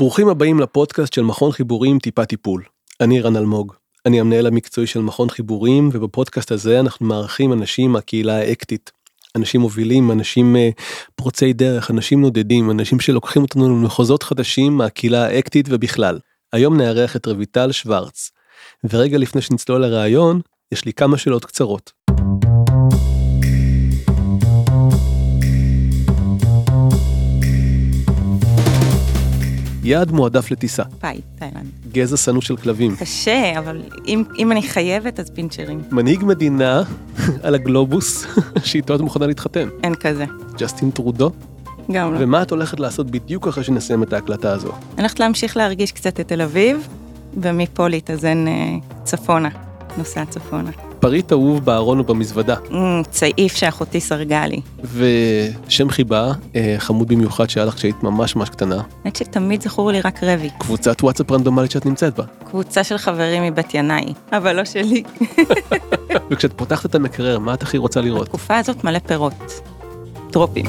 ברוכים הבאים לפודקאסט של מכון חיבורים טיפה טיפול. אני רן אלמוג, אני המנהל המקצועי של מכון חיבורים ובפודקאסט הזה אנחנו מארחים אנשים מהקהילה האקטית. אנשים מובילים, אנשים uh, פורצי דרך, אנשים נודדים, אנשים שלוקחים אותנו למחוזות חדשים מהקהילה האקטית ובכלל. היום נארח את רויטל שוורץ. ורגע לפני שנצלול לראיון, יש לי כמה שאלות קצרות. יעד מועדף לטיסה. פאי, תאילנד. גזע שנוא של כלבים. קשה, אבל אם, אם אני חייבת, אז פינצ'רים. מנהיג מדינה על הגלובוס שאיתו את מוכנה להתחתן. אין כזה. ג'סטין טרודו. גם לא. ומה את הולכת לעשות בדיוק אחרי שנסיים את ההקלטה הזו? אני הולכת להמשיך להרגיש קצת את תל אביב, ומפה להתאזן אה, צפונה, נוסע צפונה. פריט אהוב בארון או במזוודה. Mm, צעיף שאחותי סרגה לי. ושם חיבה, אה, חמוד במיוחד שהיה לך כשהיית ממש ממש קטנה. האמת שתמיד זכור לי רק רבי. קבוצת וואטסאפ רנדומלית שאת נמצאת בה. קבוצה של חברים מבית ינאי, אבל לא שלי. וכשאת פותחת את המקרר, מה את הכי רוצה לראות? בתקופה הזאת מלא פירות. טרופים.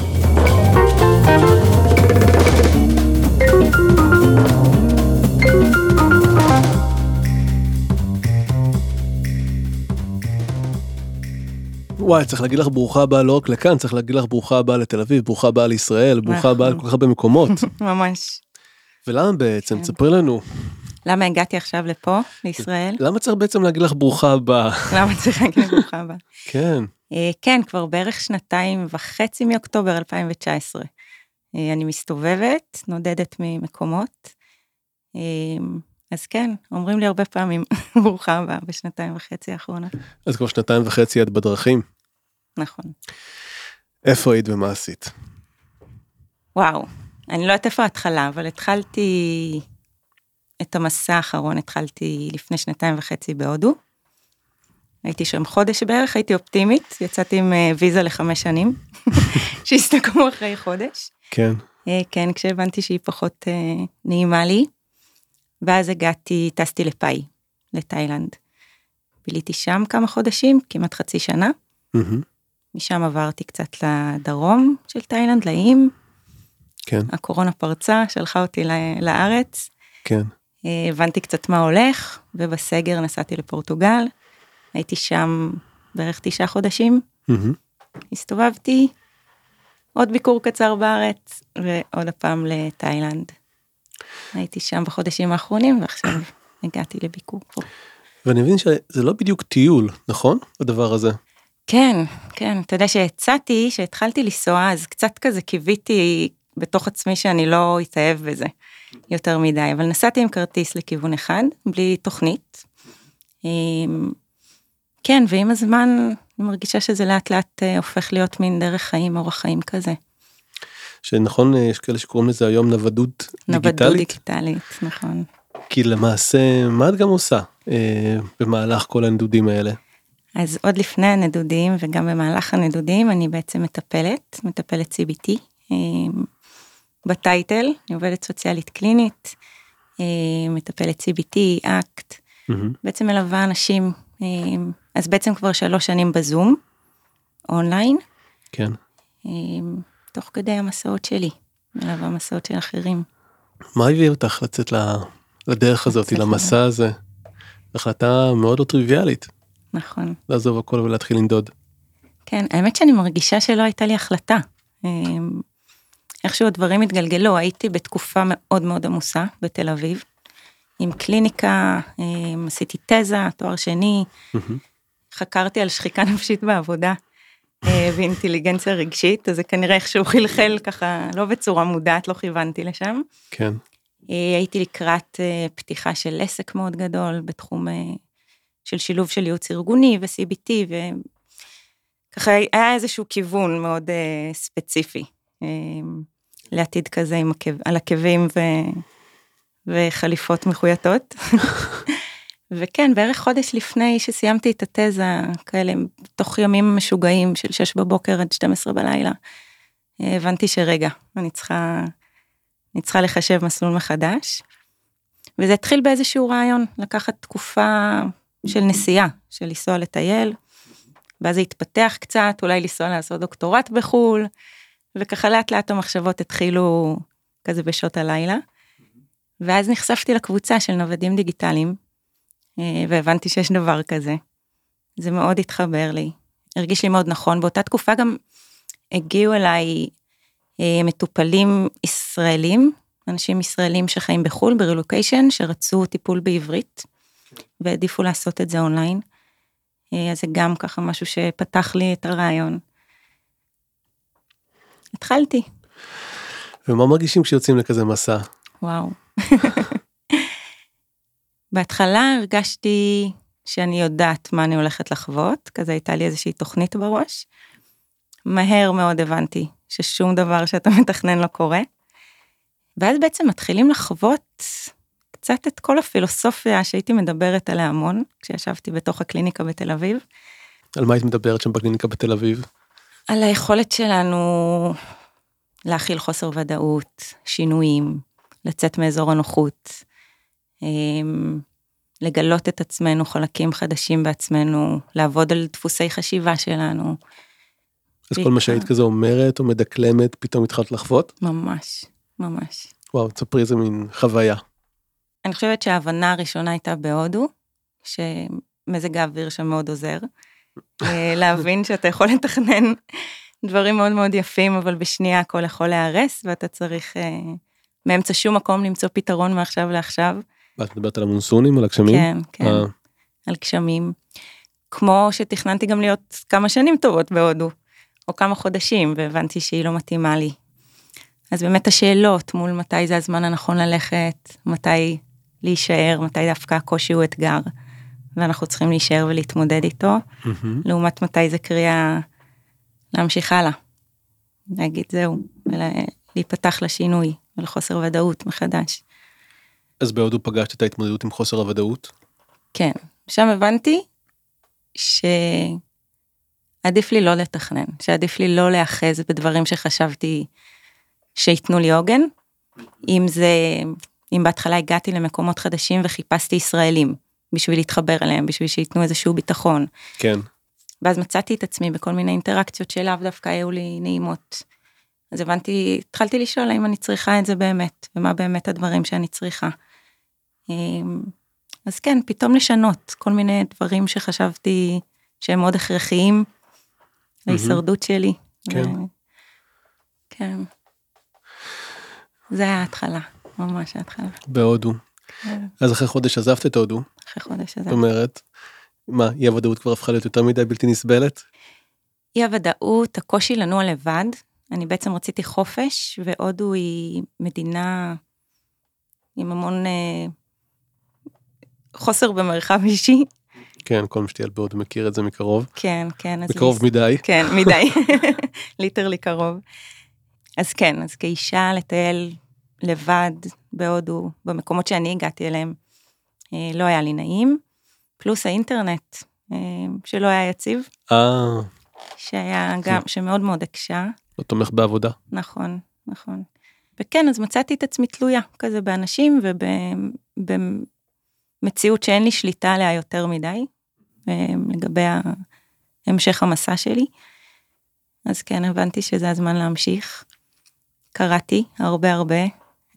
וואי, צריך להגיד לך ברוכה הבאה לא רק לכאן, צריך להגיד לך ברוכה הבאה לתל אביב, ברוכה הבאה לישראל, ברוכה נכון. הבאה לכל כך הרבה מקומות. ממש. ולמה בעצם? כן. תספרי לנו. למה הגעתי עכשיו לפה, לישראל? למה צריך בעצם להגיד לך ברוכה הבאה? למה צריך להגיד ברוכה הבאה? כן. אה, כן, כבר בערך שנתיים וחצי מאוקטובר 2019. אה, אני מסתובבת, נודדת ממקומות. אז כן, אומרים לי הרבה פעמים, ברוכה הבאה בשנתיים וחצי האחרונות. אז כבר שנתיים וחצי את בדרכים. נכון. איפה היית ומה עשית? וואו, אני לא יודעת איפה ההתחלה, אבל התחלתי את המסע האחרון, התחלתי לפני שנתיים וחצי בהודו. הייתי שם חודש בערך, הייתי אופטימית, יצאתי עם אה, ויזה לחמש שנים, שהסתכמו אחרי חודש. כן. אה, כן, כשהבנתי שהיא פחות אה, נעימה לי. ואז הגעתי, טסתי לפאי, לתאילנד. ביליתי שם כמה חודשים, כמעט חצי שנה. משם עברתי קצת לדרום של תאילנד, לאיים. כן, הקורונה פרצה, שלחה אותי לארץ. כן. אה, הבנתי קצת מה הולך, ובסגר נסעתי לפורטוגל. הייתי שם בערך תשעה חודשים. הסתובבתי, עוד ביקור קצר בארץ, ועוד הפעם לתאילנד. הייתי שם בחודשים האחרונים, ועכשיו הגעתי לביקור פה. ואני מבין שזה לא בדיוק טיול, נכון? הדבר הזה. כן, כן, אתה יודע שהצעתי, שהתחלתי לנסוע, אז קצת כזה קיוויתי בתוך עצמי שאני לא אתאהב בזה יותר מדי, אבל נסעתי עם כרטיס לכיוון אחד, בלי תוכנית. אמ, כן, ועם הזמן אני מרגישה שזה לאט לאט אה, הופך להיות מין דרך חיים, אורח חיים כזה. שנכון, יש כאלה שקוראים לזה היום נוודות נוודות דיגיטלית. דיגיטלית, נכון. כי למעשה, מה את גם עושה אה, במהלך כל הנדודים האלה? אז עוד לפני הנדודים וגם במהלך הנדודים אני בעצם מטפלת, מטפלת CBT. אמ, בטייטל, אני עובדת סוציאלית קלינית, אמ, מטפלת CBT, אקט, מהמם. בעצם מלווה אנשים, אמ, אז בעצם כבר שלוש שנים בזום, אונליין, כן. אמ, תוך כדי המסעות שלי, מלווה מסעות של אחרים. מה הביא אותך לצאת לדרך הזאת, למסע הזה? החלטה מאוד לא טריוויאלית, נכון. לעזוב הכל ולהתחיל לנדוד. כן, האמת שאני מרגישה שלא הייתה לי החלטה. אמ, איכשהו הדברים התגלגלו, הייתי בתקופה מאוד מאוד עמוסה בתל אביב, עם קליניקה, אמ, עשיתי תזה, תואר שני. חקרתי על שחיקה נפשית בעבודה ואינטליגנציה רגשית, אז זה כנראה איכשהו חלחל ככה, לא בצורה מודעת, לא כיוונתי לשם. כן. אה, הייתי לקראת אה, פתיחה של עסק מאוד גדול בתחום אה, של שילוב של ייעוץ ארגוני ו-CBT, וככה היה איזשהו כיוון מאוד אה, ספציפי אה, לעתיד כזה עם על עקבים ו, וחליפות מחויטות. וכן, בערך חודש לפני שסיימתי את התזה, כאלה, תוך ימים משוגעים של 6 בבוקר עד 12 בלילה, הבנתי שרגע, אני צריכה, אני צריכה לחשב מסלול מחדש. וזה התחיל באיזשהו רעיון, לקחת תקופה של נסיעה, של לנסוע לטייל, ואז זה התפתח קצת, אולי לנסוע לעשות דוקטורט בחו"ל, וככה לאט לאט המחשבות התחילו כזה בשעות הלילה. ואז נחשפתי לקבוצה של נוודים דיגיטליים, והבנתי שיש דבר כזה. זה מאוד התחבר לי, הרגיש לי מאוד נכון. באותה תקופה גם הגיעו אליי אה, מטופלים ישראלים, אנשים ישראלים שחיים בחו"ל ברילוקיישן, שרצו טיפול בעברית, והעדיפו לעשות את זה אונליין. אז זה גם ככה משהו שפתח לי את הרעיון. התחלתי. ומה מרגישים כשיוצאים לכזה מסע? וואו. בהתחלה הרגשתי שאני יודעת מה אני הולכת לחוות, כזה הייתה לי איזושהי תוכנית בראש. מהר מאוד הבנתי ששום דבר שאתה מתכנן לא קורה. ואז בעצם מתחילים לחוות קצת את כל הפילוסופיה שהייתי מדברת עליה המון, כשישבתי בתוך הקליניקה בתל אביב. על מה היית מדברת שם בקליניקה בתל אביב? על היכולת שלנו להכיל חוסר ודאות, שינויים, לצאת מאזור הנוחות, לגלות את עצמנו, חלקים חדשים בעצמנו, לעבוד על דפוסי חשיבה שלנו. אז כל מה שהיית כזה אומרת או מדקלמת, פתאום התחלת לחוות? ממש, ממש. וואו, תספרי איזה מין חוויה. אני חושבת שההבנה הראשונה הייתה בהודו, שמזג האוויר שם מאוד עוזר. אה, להבין שאתה יכול לתכנן דברים מאוד מאוד יפים, אבל בשנייה הכל יכול להיהרס, ואתה צריך אה, מאמצע שום מקום למצוא פתרון מעכשיו לעכשיו. ואת מדברת על המונסונים, על הגשמים? כן, כן, אה. על גשמים. כמו שתכננתי גם להיות כמה שנים טובות בהודו, או כמה חודשים, והבנתי שהיא לא מתאימה לי. אז באמת השאלות מול מתי זה הזמן הנכון ללכת, מתי להישאר, מתי דווקא הקושי הוא אתגר. ואנחנו צריכים להישאר ולהתמודד איתו, mm-hmm. לעומת מתי זה קריאה להמשיך הלאה. להגיד זהו, ולהיפתח לשינוי ולחוסר ודאות מחדש. אז בהודו פגשת את ההתמודדות עם חוסר הוודאות? כן, שם הבנתי שעדיף לי לא לתכנן, שעדיף לי לא להאחז בדברים שחשבתי שייתנו לי עוגן. אם זה, אם בהתחלה הגעתי למקומות חדשים וחיפשתי ישראלים, בשביל להתחבר אליהם, בשביל שייתנו איזשהו ביטחון. כן. ואז מצאתי את עצמי בכל מיני אינטראקציות שלאו דווקא היו לי נעימות. אז הבנתי, התחלתי לשאול האם אני צריכה את זה באמת, ומה באמת הדברים שאני צריכה. אמ, אז כן, פתאום לשנות כל מיני דברים שחשבתי שהם מאוד הכרחיים להישרדות שלי. כן. ו... כן. זה היה ההתחלה, ממש ההתחלה. בהודו. כן. אז אחרי חודש עזבת את הודו. אחרי חודש עזבתי. זאת אומרת, מה, אי הוודאות כבר הפכה להיות יותר מדי בלתי נסבלת? אי הוודאות, הקושי לנוע לבד. אני בעצם רציתי חופש, והודו היא מדינה עם המון אה, חוסר במרחב אישי. כן, כל משתיאל בהודו מכיר את זה מקרוב. כן, כן. מקרוב לי... מדי. כן, מדי. ליטרלי קרוב. אז כן, אז כאישה לטייל לבד בהודו, במקומות שאני הגעתי אליהם, אה, לא היה לי נעים. פלוס האינטרנט, אה, שלא היה יציב. אה. שהיה גם, שמאוד מאוד הקשה. לא תומך בעבודה. נכון, נכון. וכן, אז מצאתי את עצמי תלויה כזה באנשים ובמציאות שאין לי שליטה עליה יותר מדי, אה, לגבי המשך המסע שלי. אז כן, הבנתי שזה הזמן להמשיך. קראתי הרבה הרבה,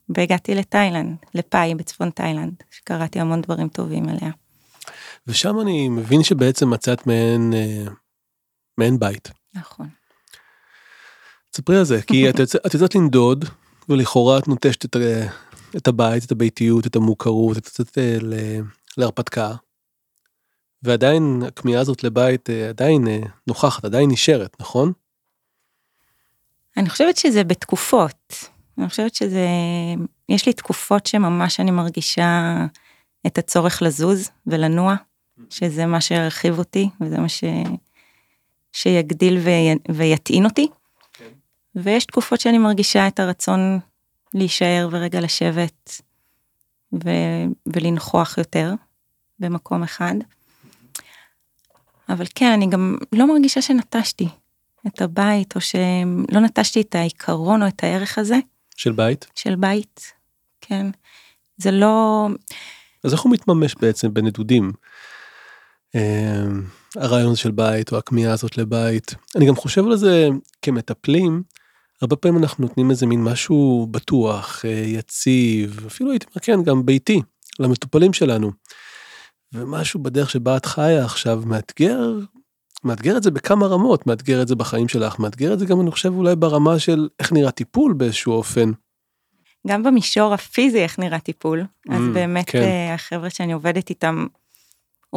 והגעתי לתאילנד, לפאי בצפון תאילנד, שקראתי המון דברים טובים עליה. ושם אני מבין שבעצם מצאת מעין, אה, מעין בית. נכון. תספרי על זה, כי את יוצאת, את יוצאת לנדוד, ולכאורה את נוטשת את, את הבית, את הביתיות, את המוכרות, את יוצאת אה, להרפתקה, ועדיין הכמיהה הזאת לבית אה, עדיין נוכחת, עדיין נשארת, נכון? אני חושבת שזה בתקופות. אני חושבת שזה, יש לי תקופות שממש אני מרגישה את הצורך לזוז ולנוע, שזה מה שירחיב אותי, וזה מה ש... שיגדיל וי... ויטעין אותי. כן. ויש תקופות שאני מרגישה את הרצון להישאר ורגע לשבת ו... ולנכוח יותר במקום אחד. אבל כן, אני גם לא מרגישה שנטשתי את הבית, או שלא נטשתי את העיקרון או את הערך הזה. של בית? של בית, כן. זה לא... אז איך הוא מתממש בעצם בנדודים? אמ, הרעיון של בית או הכמיהה הזאת לבית. אני גם חושב על זה כמטפלים, הרבה פעמים אנחנו נותנים איזה מין משהו בטוח, אה, יציב, אפילו הייתי אומר כן, גם ביתי, למטופלים שלנו. ומשהו בדרך שבה את חיה עכשיו מאתגר, מאתגר את זה בכמה רמות, מאתגר את זה בחיים שלך, מאתגר את זה גם אני חושב אולי ברמה של איך נראה טיפול באיזשהו אופן. גם במישור הפיזי איך נראה טיפול, אז Mm, באמת כן. אה, החבר'ה שאני עובדת איתם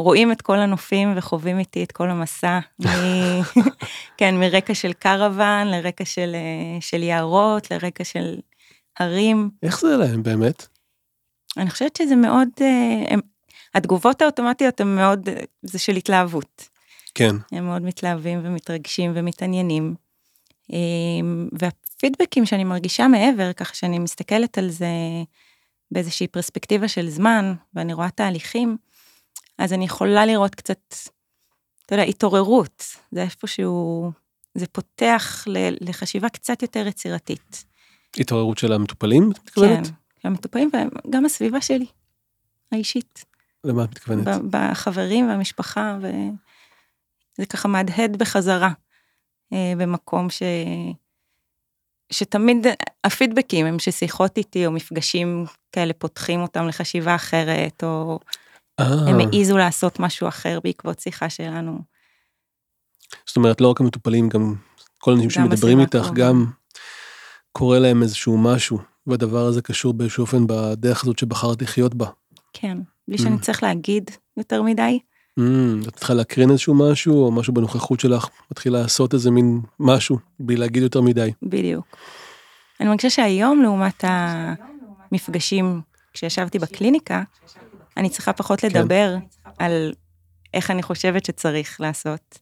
רואים את כל הנופים וחווים איתי את כל המסע, מ... כן, מרקע של קרוון לרקע של, אה, של יערות, לרקע של הרים. איך זה להם באמת? אני חושבת שזה מאוד, אה, הם, התגובות האוטומטיות הן מאוד, אה, זה של התלהבות. כן. הם מאוד מתלהבים ומתרגשים ומתעניינים. אמ, והפידבקים שאני מרגישה מעבר, ככה שאני מסתכלת על זה באיזושהי פרספקטיבה של זמן, ואני רואה תהליכים, אז אני יכולה לראות קצת, אתה יודע, התעוררות. זה איפשהו, זה פותח לחשיבה קצת יותר יצירתית. התעוררות של המטופלים, את כן, מתכוונת? המטופלים וגם הסביבה שלי, האישית. למה את מתכוונת? בחברים והמשפחה, וזה ככה מהדהד בחזרה, אה, במקום ש... שתמיד הפידבקים הם ששיחות איתי או מפגשים כאלה פותחים אותם לחשיבה אחרת, או הם העיזו לעשות משהו אחר בעקבות שיחה שלנו. זאת אומרת, לא רק המטופלים, גם כל האנשים שמדברים איתך. גם קורה להם איזשהו משהו, והדבר הזה קשור באיזשהו אופן בדרך הזאת שבחרת לחיות בה. כן, בלי שאני Mm. צריך להגיד יותר מדי. Mm, את צריכה להקרין איזשהו משהו, או משהו בנוכחות שלך, מתחילה לעשות איזה מין משהו, בלי להגיד יותר מדי. בדיוק. אני מרגישה שהיום, לעומת המפגשים כשישבתי בקליניקה, אני צריכה פחות לדבר על איך אני חושבת שצריך לעשות,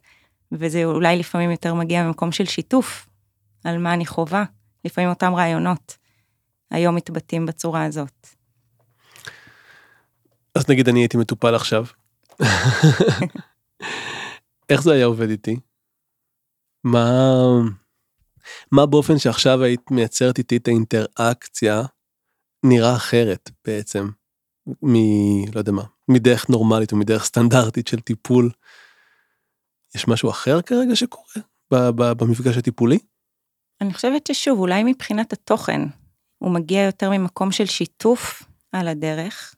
וזה אולי לפעמים יותר מגיע ממקום של שיתוף, על מה אני חווה. לפעמים אותם רעיונות היום מתבטאים בצורה הזאת. אז נגיד אני הייתי מטופל עכשיו. איך זה היה עובד איתי? מה, מה באופן שעכשיו היית מייצרת איתי את האינטראקציה נראה אחרת בעצם, מ... לא יודע מה, מדרך נורמלית או מדרך סטנדרטית של טיפול. יש משהו אחר כרגע שקורה ב- ב- במפגש הטיפולי? אני חושבת ששוב, אולי מבחינת התוכן, הוא מגיע יותר ממקום של שיתוף על הדרך.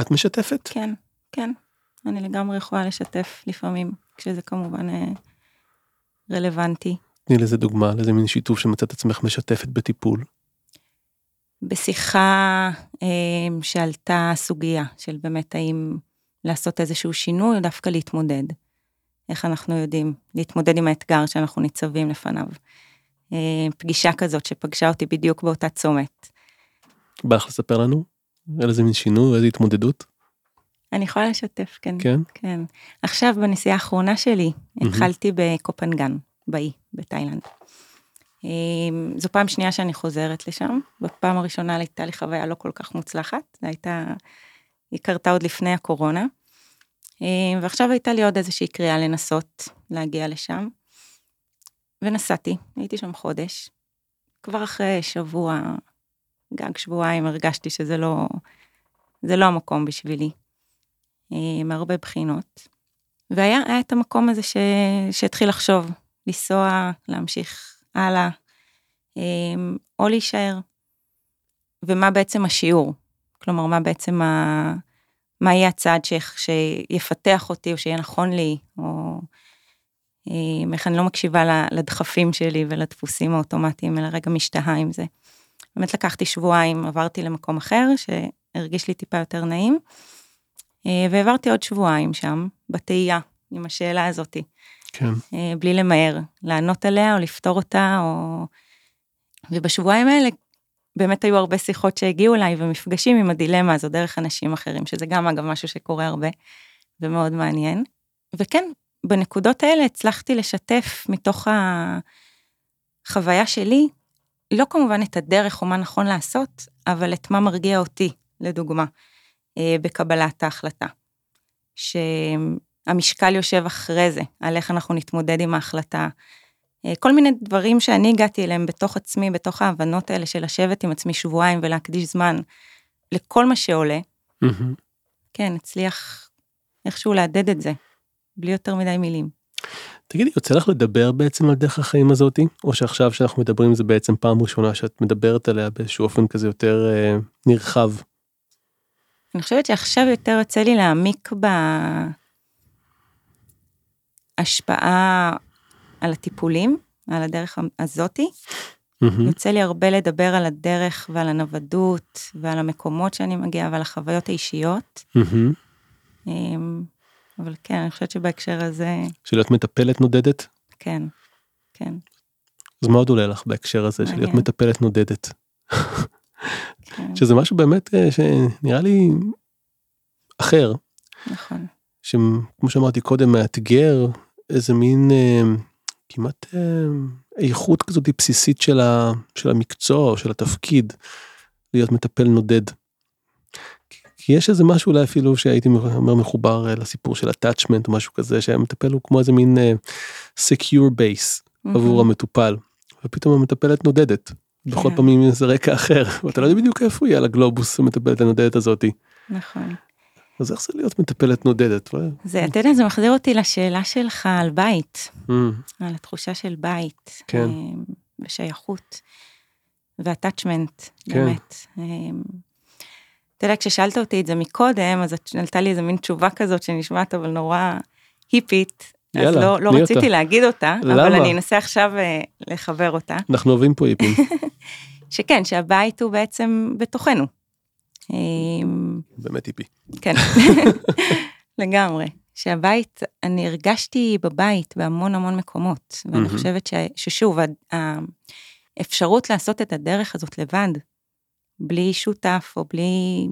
את משתפת? כן, כן. אני לגמרי יכולה לשתף לפעמים, כשזה כמובן אה, רלוונטי. תני לזה דוגמה, לאיזה מין שיתוף שמצאת עצמך משתפת בטיפול. בשיחה אה, שעלתה סוגיה של באמת האם לעשות איזשהו שינוי או דווקא להתמודד. איך אנחנו יודעים להתמודד עם האתגר שאנחנו ניצבים לפניו. אה, פגישה כזאת שפגשה אותי בדיוק באותה צומת. בא לך לספר לנו על איזה מין שינוי, איזה התמודדות? אני יכולה לשתף, כן. כן? כן. עכשיו, בנסיעה האחרונה שלי, מהמם. התחלתי בקופנגן, באי, בתאילנד. אמ, זו פעם שנייה שאני חוזרת לשם. בפעם הראשונה הייתה לי חוויה לא כל כך מוצלחת, זו הייתה, היא קרתה עוד לפני הקורונה. אמ, ועכשיו הייתה לי עוד איזושהי קריאה לנסות להגיע לשם. ונסעתי, הייתי שם חודש. כבר אחרי שבוע, גג שבועיים, הרגשתי שזה לא, זה לא המקום בשבילי. מהרבה בחינות. והיה היה את המקום הזה ש... שהתחיל לחשוב, לנסוע, להמשיך הלאה, אה, או להישאר. ומה בעצם השיעור? כלומר, מה בעצם ה... מה יהיה הצעד ש... שיפתח אותי, או שיהיה נכון לי, או אה, איך אני לא מקשיבה לדחפים שלי ולדפוסים האוטומטיים, אלא רגע משתהה עם זה. באמת לקחתי שבועיים, עברתי למקום אחר, שהרגיש לי טיפה יותר נעים. אה, והעברתי עוד שבועיים שם, בתהייה, עם השאלה הזאתי, כן. אה, בלי למהר, לענות עליה או לפתור אותה, או... ובשבועיים האלה באמת היו הרבה שיחות שהגיעו אליי ומפגשים עם הדילמה הזו דרך אנשים אחרים, שזה גם אגב משהו שקורה הרבה ומאוד מעניין. וכן, בנקודות האלה הצלחתי לשתף מתוך החוויה שלי, לא כמובן את הדרך או מה נכון לעשות, אבל את מה מרגיע אותי, לדוגמה. אה, בקבלת ההחלטה. שהמשקל יושב אחרי זה, על איך אנחנו נתמודד עם ההחלטה. אה, כל מיני דברים שאני הגעתי אליהם בתוך עצמי, בתוך ההבנות האלה של לשבת עם עצמי שבועיים ולהקדיש זמן לכל מה שעולה. מהמם. כן, הצליח איכשהו להדד את זה, בלי יותר מדי מילים. תגידי, יוצא לך לדבר בעצם על דרך החיים הזאתי? או שעכשיו שאנחנו מדברים זה בעצם פעם ראשונה שאת מדברת עליה באיזשהו אופן כזה יותר אה, נרחב? אני חושבת שעכשיו יותר יוצא לי להעמיק בהשפעה על הטיפולים, על הדרך הזאתי. מהמם, יוצא לי הרבה לדבר על הדרך ועל הנוודות ועל המקומות שאני מגיעה ועל החוויות האישיות. אמ, אבל כן, אני חושבת שבהקשר הזה, של להיות מטפלת נודדת? כן, כן, אז מה עוד עולה לך בהקשר הזה של להיות מעניין. מטפלת נודדת? כן, שזה משהו באמת אה, שנראה לי אחר, נכון, שכמו שאמרתי קודם מאתגר איזה מין אה, כמעט אה, איכות כזאת בסיסית של, ה, של המקצוע או של התפקיד להיות מטפל נודד. כי- יש איזה משהו אולי אפילו שהייתי אומר מחובר אה, לסיפור של attachment או משהו כזה שהמטפל הוא כמו איזה מין אה, secure base עבור מהמם, המטופל ופתאום המטפלת נודדת. בכל. פעם עם איזה רקע אחר ואתה לא יודע בדיוק איפה היא על הגלובוס המטפלת הנודדת הזאתי. נכון. אז איך זה להיות מטפלת נודדת? זה, אתה יודע, זה מחזיר אותי לשאלה שלך על בית, Mm, על התחושה של בית, כן. אמ, ושייכות, ואטאצ'מנט, כן. באמת. אמ, אתה יודע, כששאלת אותי את זה מקודם, אז עלתה לי איזה מין תשובה כזאת שנשמעת אבל נורא היפית, אז יאללה, לא, לא תני רציתי אותה. להגיד אותה, אבל למה? אני אנסה עכשיו אה, לחבר אותה. אנחנו אוהבים פה היפים. שכן, שהבית הוא בעצם בתוכנו. אמ, באמת היפי. כן, לגמרי. שהבית, אני הרגשתי בבית בהמון המון מקומות, ואני. חושבת ש, ששוב, האפשרות לעשות את הדרך הזאת לבד, בלי שותף או בלי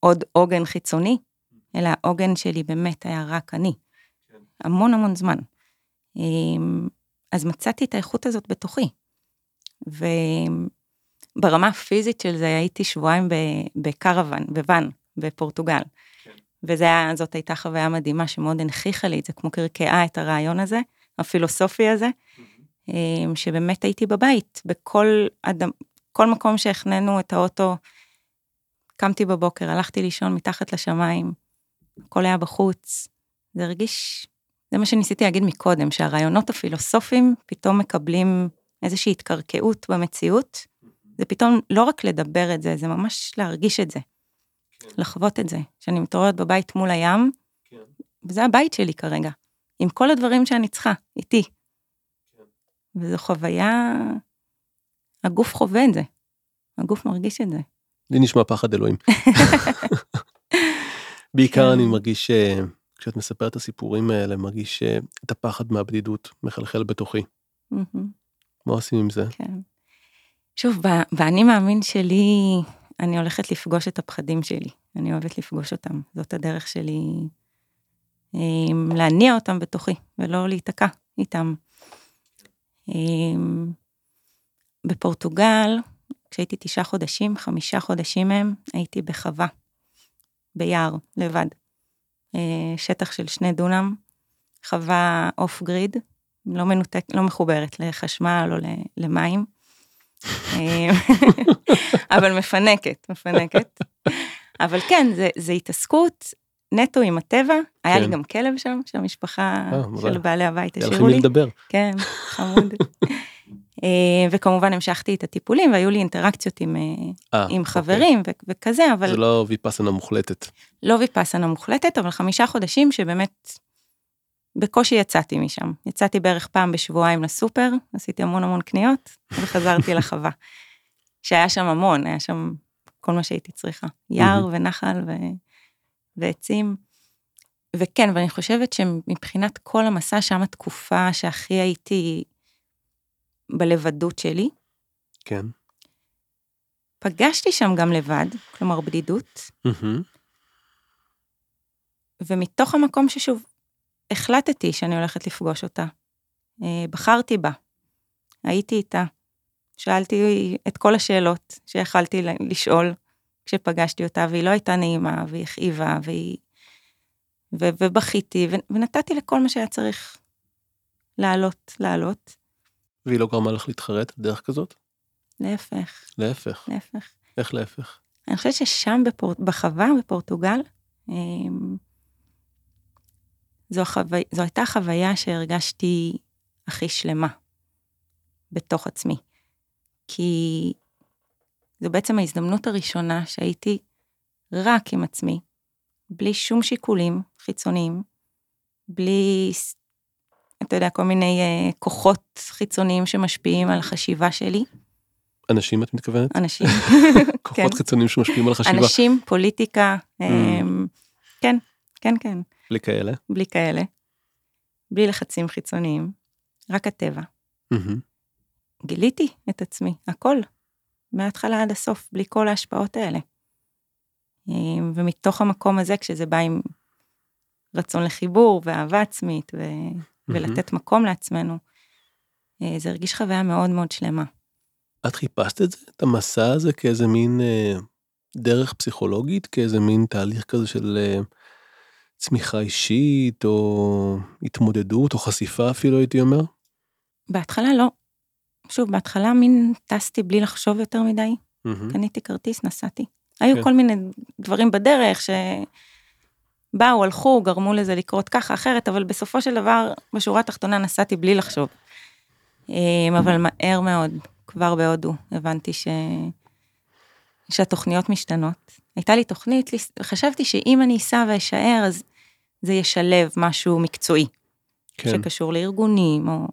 עוד עוגן חיצוני, אלא העוגן שלי באמת היה רק אני. המון המון זמן. אמ, אז מצאתי את האיכות הזאת בתוכי. וברמה הפיזית של זה הייתי שבועיים בקרוון, בוואן, בפורטוגל. וזה היה, זאת הייתה חוויה מדהימה שמאוד הנכיחה לי את זה, כמו קרקעה את הרעיון הזה, הפילוסופי הזה, אמ, שבאמת הייתי בבית, בכל אדם, כל מקום שהחננו את האוטו, קמתי בבוקר, הלכתי לישון מתחת לשמיים, הכל היה בחוץ, זה הרגיש, זה מה שניסיתי להגיד מקודם, שהרעיונות הפילוסופיים פתאום מקבלים איזושהי התקרקעות במציאות, זה פתאום לא רק לדבר את זה, זה ממש להרגיש את זה, לחוות את זה, שאני מתעוררת בבית מול הים, וזה הבית שלי כרגע, עם כל הדברים שאני צריכה, איתי. וזו חוויה, הגוף חווה את זה, הגוף מרגיש את זה. לי נשמע פחד אלוהים. בעיקר כן. אני מרגיש ש- כשאת מספרת את הסיפורים האלה מרגיש אה, את הפחד מהבדידות מחלחל בתוכי. מה עושים עם זה? כן. שוב, באני מאמין שלי, אני הולכת לפגוש את הפחדים שלי. אני אוהבת לפגוש אותם. זאת הדרך שלי אמ, להניע אותם בתוכי, ולא להיתקע איתם. אמ, בפורטוגל, כשהייתי תשעה חודשים, חמישה חודשים מהם, הייתי בחווה, ביער, לבד. אה, שטח של שני דונם, חווה אוף גריד, לא מנותק, לא מחוברת לחשמל או למים. אה, אבל מפנקת, מפנקת. אבל כן, זה, זה התעסקות נטו עם הטבע. היה לי כן. גם כלב שם, שהמשפחה אה. של בעלי הבית היה לכם השאירו מי לי. לדבר. כן, חמוד. אה, וכמובן המשכתי את הטיפולים והיו לי אינטראקציות עם, אה, עם אוקיי. חברים ו- וכזה, אבל זה לא ויפאסנה מוחלטת. לא ויפאסנה מוחלטת, אבל חמישה חודשים שבאמת בקושי יצאתי משם. יצאתי בערך פעם בשבועיים לסופר, עשיתי המון המון קניות, וחזרתי לחווה. שהיה שם המון, היה שם כל מה שהייתי צריכה. יער ונחל ו... ועצים. וכן, ואני חושבת שמבחינת כל המסע, שם התקופה שהכי הייתי בלבדות שלי, כן. פגשתי שם גם לבד, כלומר בדידות. ומתוך המקום ששוב, החלטתי שאני הולכת לפגוש אותה. אה, בחרתי בה, הייתי איתה, שאלתי את כל השאלות שיכלתי לשאול כשפגשתי אותה, והיא לא הייתה נעימה, והיא הכאיבה, והיא... ו- ובכיתי, ו- ונתתי לכל מה שהיה צריך לעלות, לעלות. והיא לא גרמה לך להתחרט בדרך כזאת? להפך, להפך. להפך. איך להפך? אני חושבת ששם בפור... בחווה, בפורטוגל, אמ, זו, החוו... זו הייתה חוויה שהרגשתי הכי שלמה בתוך עצמי. כי זו בעצם ההזדמנות הראשונה שהייתי רק עם עצמי, בלי שום שיקולים חיצוניים, בלי, אתה יודע, כל מיני uh, כוחות חיצוניים שמשפיעים על החשיבה שלי. אנשים את מתכוונת? אנשים. כוחות כן. חיצוניים שמשפיעים על החשיבה. אנשים, פוליטיקה, mm. um, כן, כן, כן. בלי כאלה? בלי כאלה. בלי לחצים חיצוניים, רק הטבע. Mm-hmm. גיליתי את עצמי, הכל, מההתחלה עד הסוף, בלי כל ההשפעות האלה. אמ, ומתוך המקום הזה, כשזה בא עם רצון לחיבור ואהבה עצמית ו... mm-hmm. ולתת מקום לעצמנו, אה, זה הרגיש חוויה מאוד מאוד שלמה. את חיפשת את זה, את המסע הזה, כאיזה מין אה, דרך פסיכולוגית, כאיזה מין תהליך כזה של אה, צמיחה אישית, או התמודדות, או חשיפה אפילו, הייתי אומר? בהתחלה לא. שוב, בהתחלה מין טסתי בלי לחשוב יותר מדי. Mm-hmm. קניתי כרטיס, נסעתי. היו כן. כל מיני דברים בדרך שבאו, הלכו, גרמו לזה לקרות ככה, אחרת, אבל בסופו של דבר, בשורה התחתונה נסעתי בלי לחשוב. אמ, אבל מהר מאוד, כבר בהודו, הבנתי ש... שהתוכניות משתנות. הייתה לי תוכנית, חשבתי שאם אני אסע ואשאר, אז זה ישלב משהו מקצועי. כן. שקשור לארגונים, או...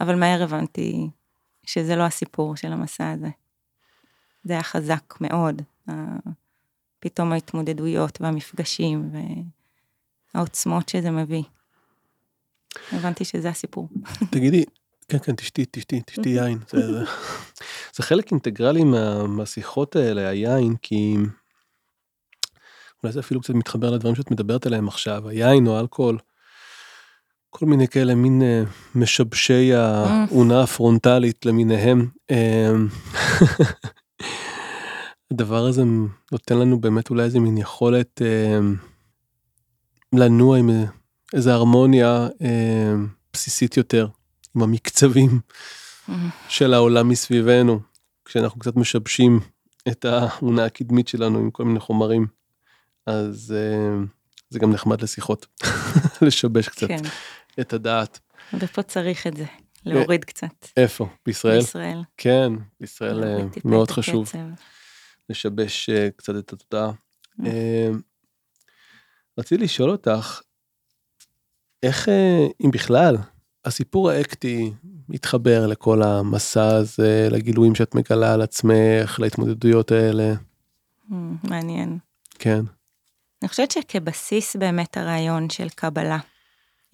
אבל מהר הבנתי שזה לא הסיפור של המסע הזה. זה היה חזק מאוד, פתאום ההתמודדויות והמפגשים והעוצמות שזה מביא. הבנתי שזה הסיפור. תגידי, כן, כן, תשתי, תשתי, תשתי יין. זה, זה, זה חלק אינטגרלי מה, מהשיחות האלה, היין, כי אולי זה אפילו קצת מתחבר לדברים שאת מדברת עליהם עכשיו, היין או האלכוהול. כל מיני כאלה מין uh, משבשי האונה הפרונטלית למיניהם. Uh, הדבר הזה נותן לנו באמת אולי איזה מין יכולת uh, לנוע עם איזה הרמוניה uh, בסיסית יותר, עם המקצבים של העולם מסביבנו, כשאנחנו קצת משבשים את האונה הקדמית שלנו עם כל מיני חומרים. אז uh, זה גם נחמד לשיחות, לשבש קצת. כן. את הדעת. ופה צריך את זה, להוריד קצת. איפה? בישראל? בישראל. כן, בישראל אה, מאוד חשוב. לשבש אה, קצת את התודעה. אה, רציתי לשאול אותך, איך, אם בכלל, הסיפור האקטי מתחבר לכל המסע הזה, לגילויים שאת מגלה על עצמך, להתמודדויות האלה? מעניין. כן. אני חושבת שכבסיס באמת הרעיון של קבלה.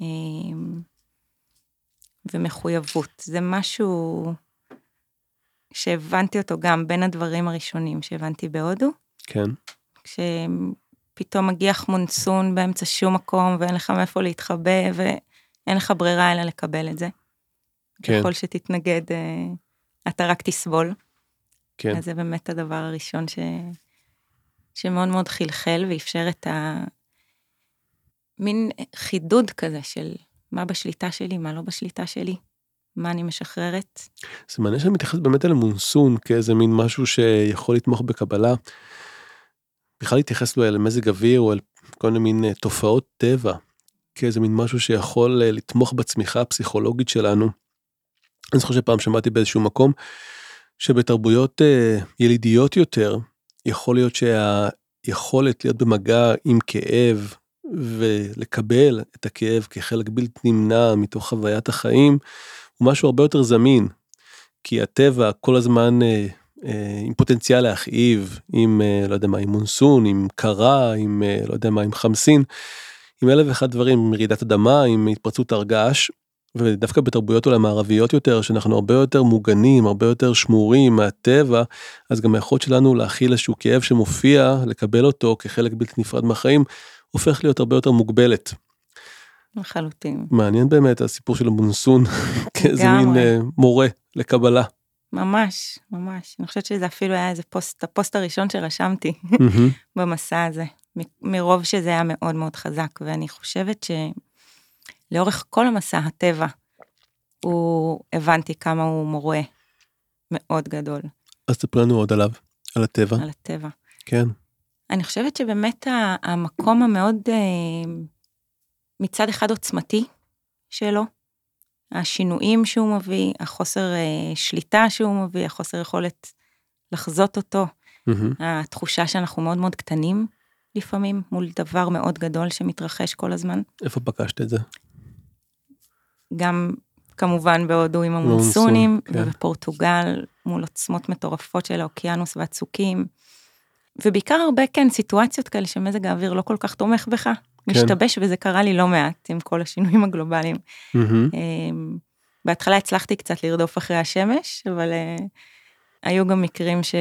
אמ, ומחויבות. זה משהו שהבנתי אותו גם בין הדברים הראשונים שהבנתי בהודו. כן. כשפתאום מגיח מונסון באמצע שום מקום ואין לך מאיפה להתחבא ואין לך ברירה אלא לקבל את זה. כן. ככל שתתנגד, אה, אתה רק תסבול. כן. אז זה באמת הדבר הראשון ש... שמאוד מאוד חלחל ואפשר את ה... מין חידוד כזה של מה בשליטה שלי, מה לא בשליטה שלי, מה אני משחררת. זה מעניין שאני מתייחס באמת אל המונסון כאיזה מין משהו שיכול לתמוך בקבלה. בכלל להתייחס לו אל מזג אוויר או אל כל מיני מין אה, תופעות טבע, כאיזה מין משהו שיכול אה, לתמוך בצמיחה הפסיכולוגית שלנו. אני זוכר שפעם שמעתי באיזשהו מקום שבתרבויות אה, ילידיות יותר, יכול להיות שהיכולת להיות במגע עם כאב ולקבל את הכאב כחלק בלתי נמנע מתוך חוויית החיים, הוא משהו הרבה יותר זמין. כי הטבע כל הזמן אה, אה, עם פוטנציאל להכאיב, עם, אה, לא יודע מה, עם מונסון, עם קרה, עם, אה, לא יודע מה, עם חמסין, עם אלף ואחד דברים, עם רעידת אדמה, עם התפרצות הר געש, ודווקא בתרבויות אולי מערביות יותר, שאנחנו הרבה יותר מוגנים, הרבה יותר שמורים מהטבע, אז גם היכולת שלנו להכיל איזשהו כאב שמופיע, לקבל אותו כחלק בלתי נפרד מהחיים, הופך להיות הרבה יותר מוגבלת. לחלוטין. מעניין באמת הסיפור של המונסון כאיזה מין uh, מורה לקבלה. ממש, ממש. אני חושבת שזה אפילו היה איזה פוסט, הפוסט הראשון שרשמתי במסע הזה, מרוב שזה היה מאוד מאוד חזק, ואני חושבת שלאורך כל המסע הטבע, הוא, הבנתי כמה הוא מורה מאוד גדול. אז תספר לנו עוד עליו, על הטבע. על הטבע. כן. אני חושבת שבאמת המקום המאוד אה, מצד אחד עוצמתי שלו, השינויים שהוא מביא, החוסר אה, שליטה שהוא מביא, החוסר יכולת לחזות אותו, מהמם. התחושה שאנחנו מאוד מאוד קטנים לפעמים, מול דבר מאוד גדול שמתרחש כל הזמן. איפה פגשת את זה? גם כמובן בהודו עם המונסונים, כן. ובפורטוגל מול עוצמות מטורפות של האוקיינוס והצוקים. ובעיקר הרבה, כן, סיטואציות כאלה שמזג האוויר לא כל כך תומך בך, משתבש, וזה קרה לי לא מעט עם כל השינויים הגלובליים. אמ, בהתחלה הצלחתי קצת לרדוף אחרי השמש, אבל אה, היו גם מקרים ש,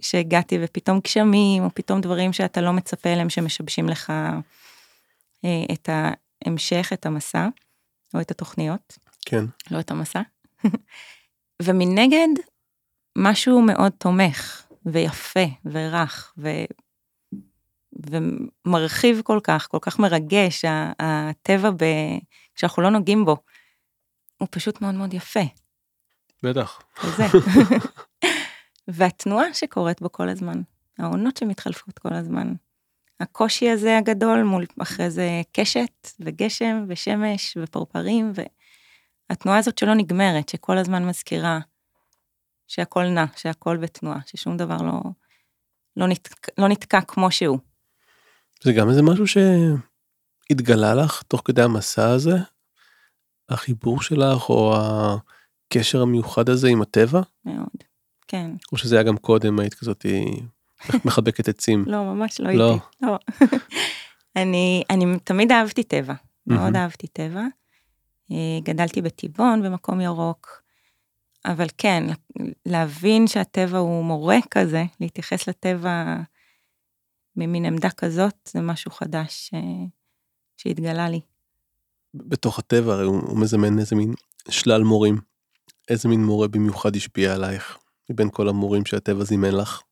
שהגעתי ופתאום גשמים, או פתאום דברים שאתה לא מצפה אליהם שמשבשים לך אה, את ההמשך, את המסע, או את התוכניות, כן. לא את המסע. ומנגד, משהו מאוד תומך, ויפה, ורך, ו... ומרחיב כל כך, כל כך מרגש, הטבע, ב... כשאנחנו לא נוגעים בו, הוא פשוט מאוד מאוד יפה. בטח. וזה. והתנועה שקורית בו כל הזמן, העונות שמתחלפות כל הזמן, הקושי הזה הגדול מול אחרי זה קשת וגשם ושמש ופרפרים, והתנועה הזאת שלא נגמרת, שכל הזמן מזכירה שהכל נע, שהכל בתנועה, ששום דבר לא, לא, נתק, לא נתקע כמו שהוא. זה גם איזה משהו שהתגלה לך תוך כדי המסע הזה? החיבור שלך או הקשר המיוחד הזה עם הטבע? מאוד. כן. או שזה היה גם קודם היית כזאת מחבקת עצים? לא, ממש לא לא. הייתי. לא. אני, אני תמיד אהבתי טבע, מאוד. אהבתי טבע. אה, גדלתי בטבעון, במקום ירוק, אבל כן, להבין שהטבע הוא מורה כזה, להתייחס לטבע ממין עמדה כזאת, זה משהו חדש אה, שהתגלה לי. בתוך הטבע הרי הוא, הוא מזמן איזה מין שלל מורים. איזה מין מורה במיוחד השפיע עלייך מבין כל המורים שהטבע זימן לך?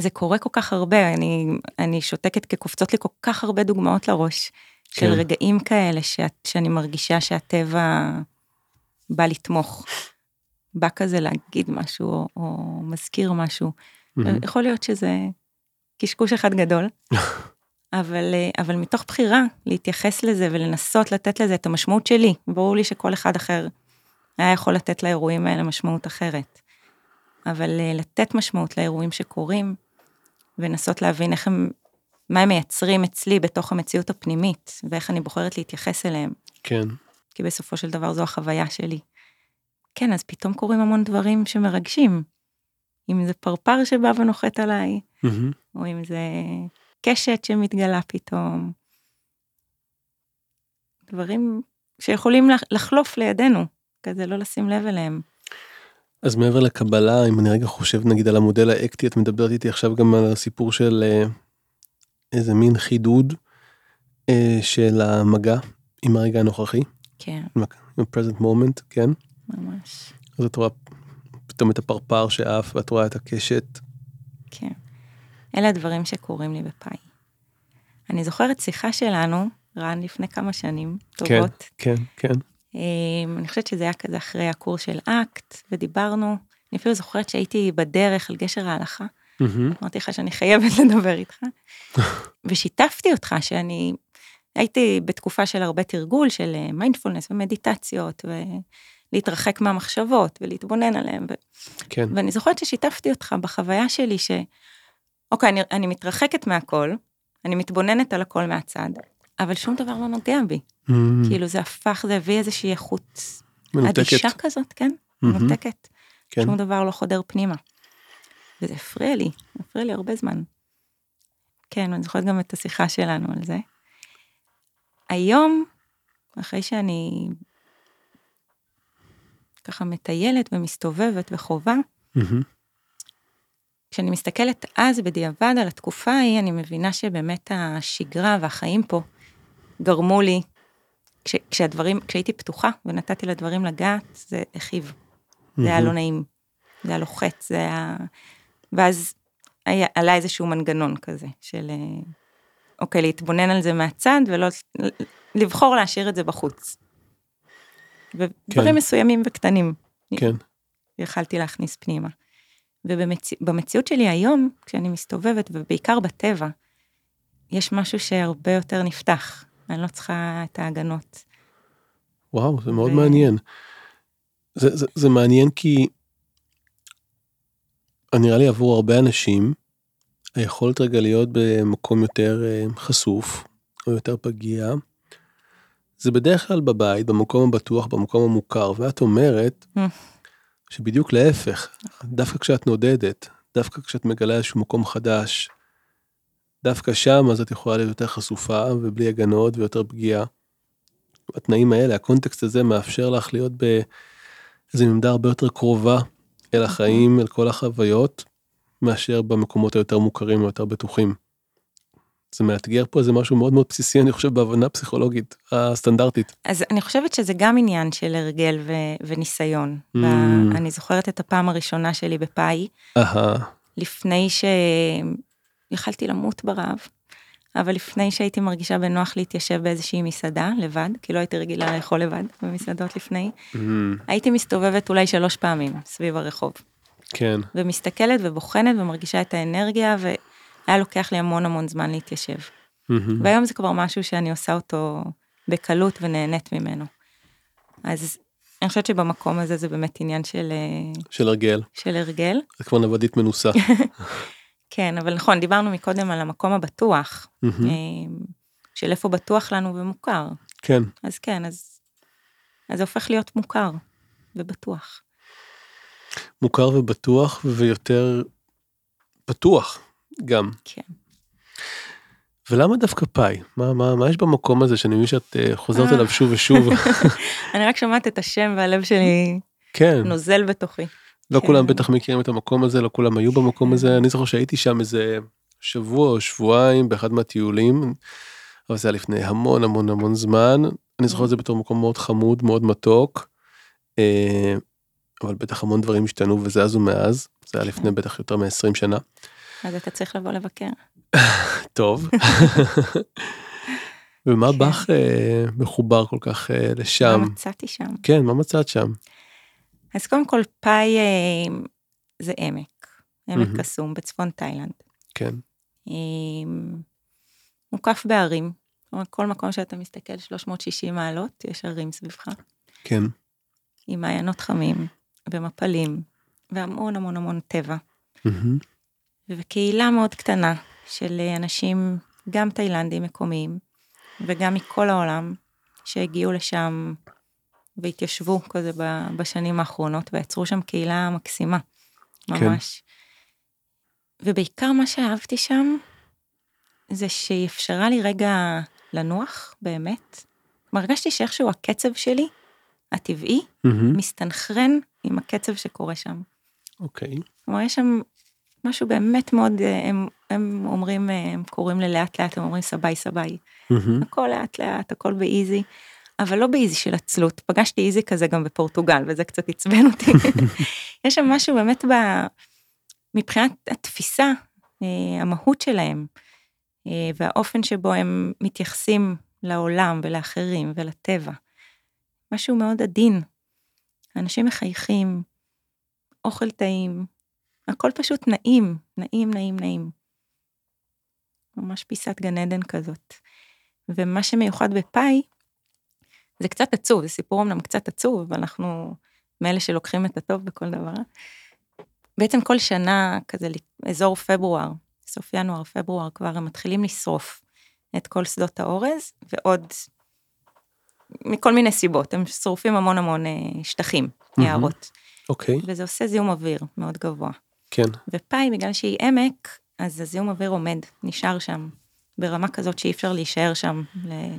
זה קורה כל כך הרבה, אני, אני שותקת כי קופצות לי כל כך הרבה דוגמאות לראש, של כן. רגעים כאלה שאת, שאני מרגישה שהטבע בא לתמוך, בא כזה להגיד משהו, או, או מזכיר משהו. מהמם. יכול להיות שזה קשקוש אחד גדול, אבל, אבל מתוך בחירה להתייחס לזה ולנסות לתת לזה את המשמעות שלי, ברור לי שכל אחד אחר היה יכול לתת לאירועים האלה משמעות אחרת. אבל אה, לתת משמעות לאירועים שקורים, ולנסות להבין איך הם, מה הם מייצרים אצלי בתוך המציאות הפנימית, ואיך אני בוחרת להתייחס אליהם, כן. כי בסופו של דבר זו החוויה שלי. כן, אז פתאום קורים המון דברים שמרגשים. אם זה פרפר שבא ונוחת עליי, מהמם. או אם זה קשת שמתגלה פתאום. דברים שיכולים לח- לחלוף לידינו, כזה לא לשים לב אליהם. אז מעבר לקבלה אם אני רגע חושב נגיד על המודל האקטי את מדברת איתי עכשיו גם על הסיפור של אה, איזה מין חידוד אה, של המגע עם הרגע הנוכחי, כן, עם ה-present moment, כן? ממש. אז את רואה פתאום את הפרפר שעף ואת רואה את הקשת. כן. אלה הדברים שקורים לי בפאי. אני זוכרת שיחה שלנו, רן, לפני כמה שנים טובות. כן, כן. אמ, אני חושבת שזה היה כזה אחרי הקורס של אקט, ודיברנו. אני אפילו זוכרת שהייתי בדרך על גשר ההלכה. אמרתי לך שאני חייבת לדבר איתך. ושיתפתי אותך שאני הייתי בתקופה של הרבה תרגול של מיינדפולנס ומדיטציות, ולהתרחק מהמחשבות ולהתבונן עליהן. ו... כן. ואני זוכרת ששיתפתי אותך בחוויה שלי ש... אוקיי, אני, אני מתרחקת מהכל, אני מתבוננת על הכל מהצד, אבל שום דבר לא נוגע בי. מהמם. כאילו זה הפך, זה הביא איזושהי איכות מנותקת. אדישה כזאת, כן? מהמם. מנותקת. כן. שום דבר לא חודר פנימה. וזה הפריע לי, הפריע לי הרבה זמן. כן, אני זוכרת גם את השיחה שלנו על זה. היום, אחרי שאני ככה מטיילת ומסתובבת וחובה, מהמם. כשאני מסתכלת אז בדיעבד על התקופה ההיא, אני מבינה שבאמת השגרה והחיים פה גרמו לי, כש, כשהדברים, כשהייתי פתוחה ונתתי לדברים לגעת, זה הכאיב. זה היה. לא נעים, זה היה לוחץ, זה היה... ואז היה, עלה איזשהו מנגנון כזה של, אה, אוקיי, להתבונן על זה מהצד ולא, לבחור להשאיר את זה בחוץ. ודברים כן. מסוימים וקטנים כן. יכלתי להכניס פנימה. ובמציאות שלי היום, כשאני מסתובבת, ובעיקר בטבע, יש משהו שהרבה יותר נפתח. אני לא צריכה את ההגנות. וואו, זה מאוד ו- מעניין. זה, זה, זה מעניין כי נראה לי עבור הרבה אנשים, היכולת רגע להיות במקום יותר אה, חשוף, או יותר פגיע, זה בדרך כלל בבית, במקום הבטוח, במקום המוכר, ואת אומרת Mm. שבדיוק להפך, דווקא כשאת נודדת, דווקא כשאת מגלה איזשהו מקום חדש, דווקא שם אז את יכולה להיות יותר חשופה ובלי הגנות ויותר פגיעה. התנאים האלה, הקונטקסט הזה מאפשר לך להיות באיזו עמדה הרבה יותר קרובה אל החיים, אל כל החוויות, מאשר במקומות היותר מוכרים ויותר בטוחים. זה מאתגר פה איזה משהו מאוד מאוד בסיסי, אני חושב, בהבנה פסיכולוגית הסטנדרטית. אז אני חושבת שזה גם עניין של הרגל ו- וניסיון. Mm. ב- אני זוכרת את הפעם הראשונה שלי בפאי, אהה, לפני שיכלתי למות ברעב, אבל לפני שהייתי מרגישה בנוח להתיישב באיזושהי מסעדה לבד, כי לא הייתי רגילה לאכול לבד במסעדות לפני, אמ, הייתי מסתובבת אולי שלוש פעמים סביב הרחוב, כן, ומסתכלת ובוחנת ומרגישה את האנרגיה, והיה לוקח לי המון המון זמן להתיישב. אמ, והיום זה כבר משהו שאני עושה אותו בקלות ונהנית ממנו. אז אני חושבת שבמקום הזה זה באמת עניין של, אה, של הרגל, של הרגל. את כבר נוודית מנוסה. כן, אבל נכון, דיברנו מקודם על המקום הבטוח, אה, של איפה בטוח לנו ומוכר. כן, אז כן, אז, אז זה הופך להיות מוכר ובטוח. מוכר ובטוח ויותר פתוח גם. כן. ולמה דווקא פאי? מה, מה, מה יש במקום הזה שאני מבין שאת אה, חוזרת אה. אליו שוב ושוב? אני רק שומעת את השם והלב שלי כן, נוזל בתוכי. לא כן. כולם בטח מכירים את המקום הזה, לא כולם היו במקום הזה. אני זוכר שהייתי שם איזה שבוע או שבועיים באחד מהטיולים, אבל זה היה לפני המון המון המון זמן. אני זוכר את זה בתור מקום מאוד חמוד, מאוד מתוק. אה, אבל בטח המון דברים השתנו וזזו מאז. זה היה לפני בטח יותר מ-20 שנה. אז אתה צריך לבוא לבקר. טוב. ומה כן. בך אה, מחובר כל כך אה, לשם? מה מצאתי שם? כן, מה מצאת שם? אז קודם כל, פאי אה, זה עמק, עמק מהמם. קסום בצפון תאילנד. כן. אה, מוקף אומרת, כל מקום שאתה מסתכל 360 מעלות, יש הרים סביבך, כן. עם מעיינות חמים ומפלים, והמון המון המון טבע. וקהילה מאוד קטנה של אה, אנשים, גם תאילנדים מקומיים, וגם מכל העולם, שהגיעו לשם והתיישבו כזה בשנים האחרונות, ויצרו שם קהילה מקסימה, כן. ממש. ובעיקר מה שאהבתי שם, זה שהיא אפשרה לי רגע לנוח, באמת. כלומר, הרגשתי שאיכשהו הקצב שלי, הטבעי, מהמם. מסתנכרן עם הקצב שקורה שם. אוקיי. כלומר, יש שם משהו באמת מאוד, אה, הם, הם אומרים, אה, הם קוראים ללאט לאט, הם אומרים סביי סביי. מהמם. הכל לאט לאט, הכל באיזי, אבל לא באיזי של עצלות. פגשתי איזי כזה גם בפורטוגל, וזה קצת עצבן אותי. יש שם משהו באמת ב... מבחינת התפיסה, אה, המהות שלהם, אה, והאופן שבו הם מתייחסים לעולם ולאחרים ולטבע. משהו מאוד עדין. אנשים מחייכים, אוכל טעים, הכל פשוט נעים, נעים, נעים, נעים. ממש פיסת גן עדן כזאת. ומה שמיוחד בפאי, זה קצת עצוב, זה סיפור אמנם קצת עצוב, אבל אנחנו מאלה שלוקחים את הטוב בכל דבר. בעצם כל שנה, כזה אזור פברואר, סוף ינואר, פברואר, כבר הם מתחילים לשרוף את כל שדות האורז, ועוד מכל מיני סיבות, הם שורפים המון המון אה, שטחים. יערות, אוקיי. וזה עושה זיהום אוויר מאוד גבוה. כן. ופאי, בגלל שהיא עמק, אז הזיהום אוויר עומד, נשאר שם, ברמה כזאת שאי אפשר להישאר שם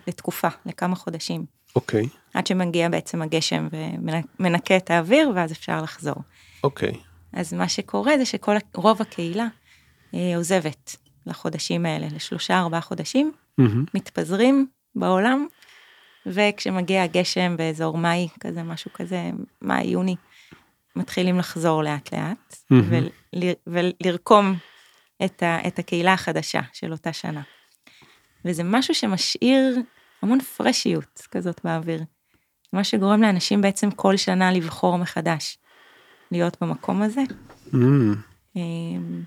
לתקופה, לכמה חודשים, אוקיי. עד שמגיע בעצם הגשם ומנקה את האוויר, ואז אפשר לחזור. אוקיי. אז מה שקורה זה שכל, רוב הקהילה אה, עוזבת לחודשים האלה, לשלושה ארבעה חודשים, מהמם. מתפזרים בעולם, וכשמגיע הגשם באזור מאי, כזה משהו כזה, מאי, יוני, מתחילים לחזור לאט לאט, מהמם. ול, ולרקום את, ה, את הקהילה החדשה של אותה שנה. וזה משהו שמשאיר המון פרשיות כזאת באוויר. מה שגורם לאנשים בעצם כל שנה לבחור מחדש, להיות במקום הזה, מהמם. אמ,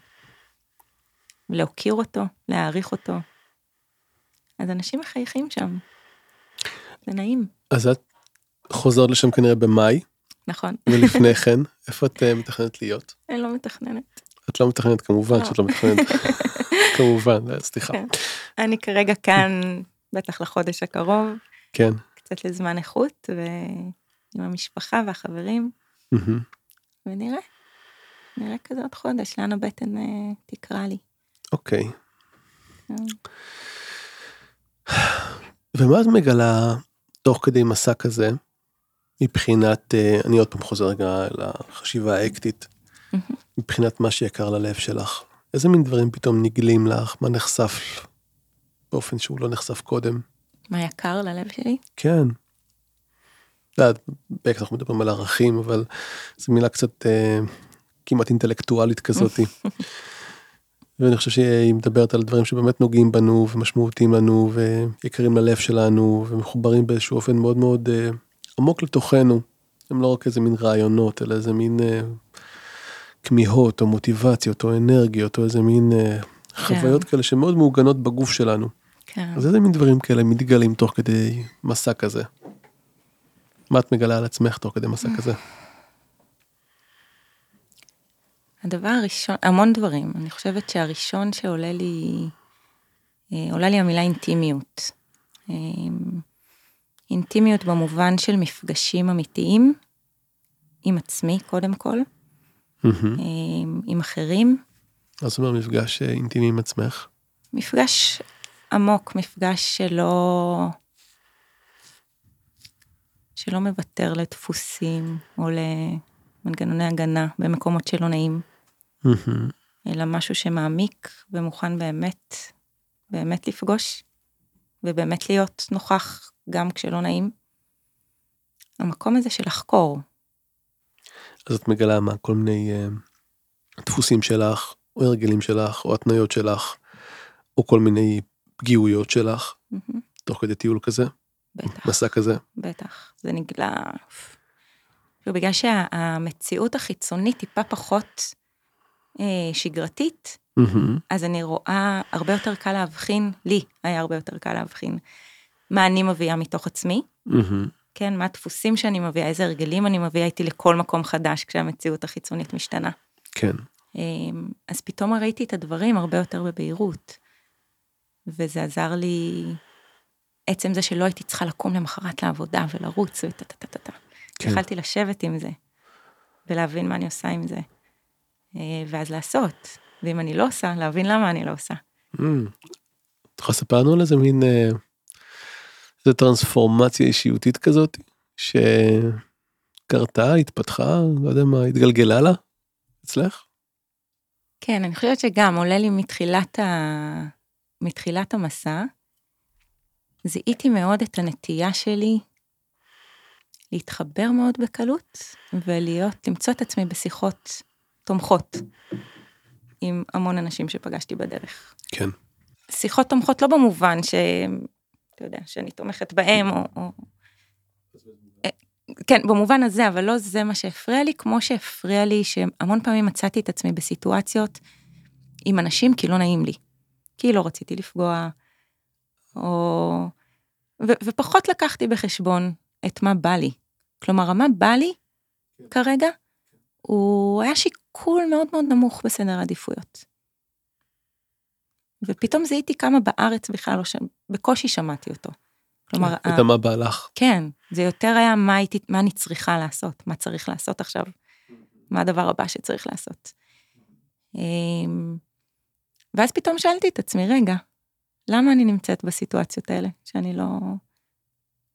להוקיר אותו, להעריך אותו. אז אנשים מחייכים שם. זה נעים. אז את חוזרת לשם כנראה במאי, נכון. ולפני כן, איפה את אה, מתכננת להיות? אני לא מתכננת. את לא מתכננת כמובן לא. שאת לא מתכננת, כמובן, סליחה. כן. אני כרגע כאן, בטח לחודש הקרוב, כן. קצת לזמן איכות, ועם המשפחה והחברים. ונראה. נראה כזה עוד חודש, לאן הבטן אה, תקרא לי. אוקיי. אה, ומה את מגלה תוך כדי מסע כזה, מבחינת, אה, אני עוד פעם חוזר רגע לחשיבה האקטית. מבחינת מה שיקר ללב שלך. איזה מין דברים פתאום נגלים לך, מה נחשף באופן שהוא לא נחשף קודם? מה יקר ללב שלי? כן. את יודעת, בעצם אנחנו מדברים על ערכים, אבל זו מילה קצת אה, כמעט אינטלקטואלית כזאתי. ואני חושב שהיא מדברת על דברים שבאמת נוגעים בנו ומשמעותיים לנו ויקרים ללב שלנו ומחוברים באיזשהו אופן מאוד מאוד אה, עמוק לתוכנו. הם לא רק איזה מין רעיונות אלא איזה מין אה, כמיהות או מוטיבציות או אנרגיות או איזה מין אה, חוויות כאלה שמאוד מעוגנות בגוף שלנו. כן. אז איזה מין דברים כאלה מתגלים תוך כדי מסע כזה? מה את מגלה על עצמך תוך כדי מסע כזה? הדבר הראשון, המון דברים, אני חושבת שהראשון שעולה לי, אה, עולה לי המילה אינטימיות. אה, אינטימיות במובן של מפגשים אמיתיים עם עצמי קודם כל. אה, עם אחרים, מה זאת אומרת מפגש אה, אינטימי עם עצמך? מפגש עמוק, מפגש שלא, שלא מוותר לדפוסים או למנגנוני הגנה במקומות שלא נעים. אלא משהו שמעמיק ומוכן באמת, באמת לפגוש, ובאמת להיות נוכח גם כשלא נעים. המקום הזה של לחקור, אז את מגלה מה כל מיני אה, דפוסים שלך או הרגלים שלך או התניות שלך או כל מיני פגיעויות שלך מהמם, תוך כדי טיול כזה בטח, מסע כזה. בטח, זה נגלה. כאילו, בגלל שהמציאות החיצונית טיפה פחות אה, שגרתית, מהמם. אז אני רואה הרבה יותר קל להבחין, לי היה הרבה יותר קל להבחין, מה אני מביאה מתוך עצמי, מהמם. כן, מה הדפוסים שאני מביאה, איזה הרגלים אני מביאה איתי לכל מקום חדש כשהמציאות החיצונית משתנה. כן. אמ, אז פתאום ראיתי את הדברים הרבה יותר בבהירות. וזה עזר לי, עצם זה שלא הייתי צריכה לקום למחרת לעבודה ולרוץ וטה טה טה טה טה. כן. יכלתי לשבת עם זה, ולהבין מה אני עושה עם זה. אה, ואז לעשות, ואם אני לא עושה, להבין למה אני לא עושה. אמ, את יכולה לספר לנו על איזה מין אה, איזה טרנספורמציה אישיותית כזאת שקרתה התפתחה לא יודע מה התגלגלה לה אצלך? כן, אני חושבת שגם עולה לי מתחילת, ה... מתחילת המסע, זיהיתי מאוד את הנטייה שלי להתחבר מאוד בקלות ולהיות, למצוא את עצמי בשיחות תומכות עם המון אנשים שפגשתי בדרך. כן. שיחות תומכות לא במובן ש... אתה יודע, שאני תומכת בהם, או... או... כן, במובן הזה, אבל לא זה מה שהפריע לי, כמו שהפריע לי שהמון פעמים מצאתי את עצמי בסיטואציות עם אנשים כי לא נעים לי. כי לא רציתי לפגוע, או... ו- ופחות לקחתי בחשבון את מה בא לי. כלומר, מה בא לי כרגע, הוא היה שיקול מאוד מאוד נמוך בסדר העדיפויות. ופתאום זיהיתי כמה בארץ בכלל לא שם, בקושי שמעתי אותו. כלומר, את ה- המה בא לך. כן, זה יותר היה מה, הייתי, מה אני צריכה לעשות, מה צריך לעשות עכשיו, מה הדבר הבא שצריך לעשות. אמ, ואז פתאום שאלתי את עצמי, רגע, למה אני נמצאת בסיטואציות האלה, שאני לא,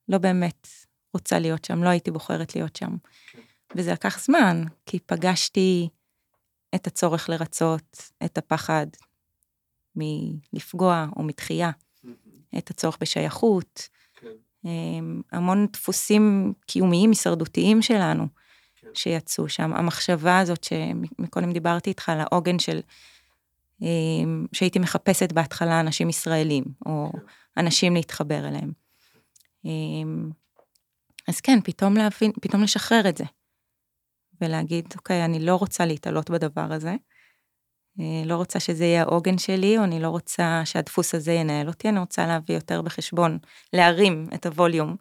לא באמת רוצה להיות שם, לא הייתי בוחרת להיות שם. וזה לקח זמן, כי פגשתי את הצורך לרצות, את הפחד מלפגוע או מתחייה, את הצורך בשייכות, המון דפוסים קיומיים הישרדותיים שלנו שיצאו שם. המחשבה הזאת שמקודם דיברתי איתך על העוגן של, אמ, שהייתי מחפשת בהתחלה אנשים ישראלים, או אנשים להתחבר אליהם. אמ, אז כן, פתאום להבין, פתאום לשחרר את זה. ולהגיד, אוקיי, אני לא רוצה להתעלות בדבר הזה. אה, לא רוצה שזה יהיה העוגן שלי, או אני לא רוצה שהדפוס הזה ינהל אותי, אני רוצה להביא יותר בחשבון, להרים את הווליום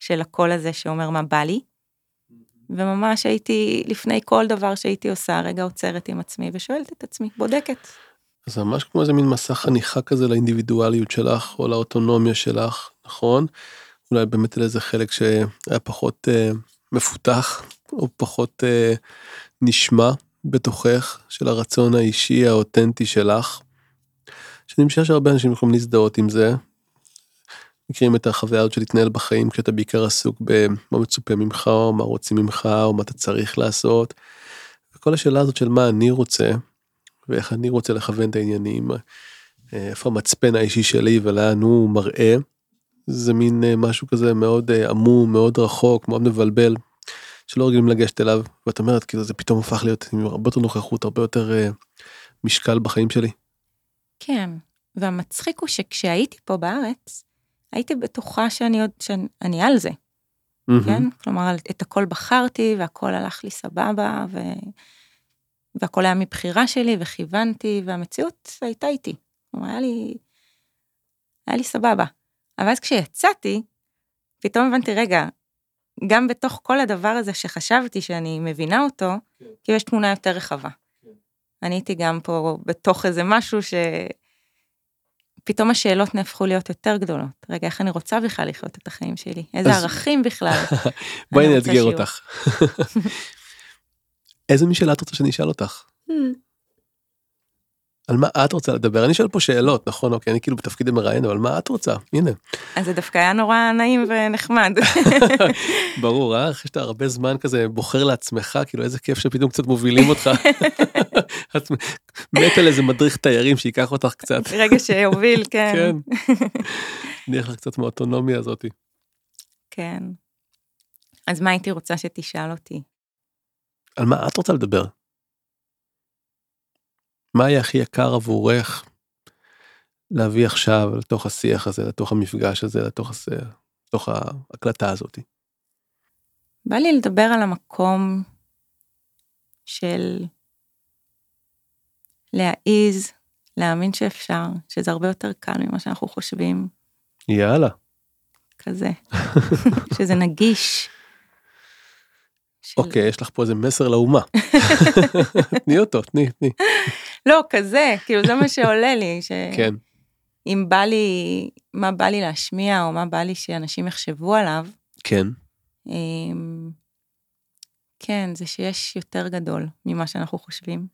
של הקול הזה שאומר מה בא לי. וממש הייתי, לפני כל דבר שהייתי עושה, רגע עוצרת עם עצמי ושואלת את עצמי, בודקת. זה ממש כמו איזה מין מסע חניכה כזה לאינדיבידואליות שלך, או לאוטונומיה שלך, נכון? אולי באמת על איזה חלק שהיה פחות אה, מפותח, או פחות אה, נשמע בתוכך, של הרצון האישי האותנטי שלך. שאני משער שהרבה אנשים יכולים להזדהות עם זה. מכירים את החוויה הזאת של להתנהל בחיים כשאתה בעיקר עסוק במה מצופה ממך, או מה רוצים ממך, או מה אתה צריך לעשות. וכל השאלה הזאת של מה אני רוצה, ואיך אני רוצה לכוון את העניינים, איפה המצפן האישי שלי ולאן הוא מראה, זה מין אה, משהו כזה מאוד אה, עמום, מאוד רחוק, מאוד מבלבל, שלא רגילים לגשת אליו, ואת אומרת, כאילו זה פתאום הפך להיות עם הרבה יותר נוכחות, הרבה יותר משקל בחיים שלי. כן, והמצחיק הוא שכשהייתי פה בארץ, הייתי בטוחה שאני עוד, שאני על זה. Mm-hmm. כן? כלומר, את הכל בחרתי והכל הלך לי סבבה, ו... והכל היה מבחירה שלי וכיוונתי, והמציאות הייתה איתי. כלומר, היה לי, היה לי סבבה. אבל אז כשיצאתי, פתאום הבנתי, רגע, גם בתוך כל הדבר הזה שחשבתי שאני מבינה אותו, כן. כאילו יש תמונה יותר רחבה. כן. אני הייתי גם פה בתוך איזה משהו ש... פתאום השאלות נהפכו להיות יותר גדולות. רגע, איך אני רוצה בכלל לחיות את החיים שלי? איזה אז... ערכים בכלל? בואי אני אאתגר אותך. איזה משאלה את רוצה שאני אשאל אותך? על מה את רוצה לדבר? אני שואל פה שאלות, נכון? אוקיי, אני כאילו בתפקיד המראיין, אבל מה את רוצה? הנה. אז זה דווקא היה נורא נעים ונחמד. ברור, אה? אחרי שאתה הרבה זמן כזה בוחר לעצמך, כאילו איזה כיף שפתאום קצת מובילים אותך. את מת על איזה מדריך תיירים שייקח אותך קצת. רגע שיוביל, כן. כן. נניח לך קצת מהאוטונומיה הזאתי. כן. אז מה הייתי רוצה שתשאל אותי? על מה את רוצה לדבר? מה היה הכי יקר עבורך להביא עכשיו לתוך השיח הזה, לתוך המפגש הזה, לתוך, הס... לתוך ההקלטה הזאת? בא לי לדבר על המקום של להעיז, להאמין שאפשר, שזה הרבה יותר קל ממה שאנחנו חושבים. יאללה. כזה. שזה נגיש, אוקיי, יש לך פה איזה מסר לאומה. תני אותו, תני, תני. לא, כזה, כאילו זה מה שעולה לי, ש... כן. אם בא לי, מה בא לי להשמיע, או מה בא לי שאנשים יחשבו עליו. כן. אמ, כן, זה שיש יותר גדול ממה שאנחנו חושבים,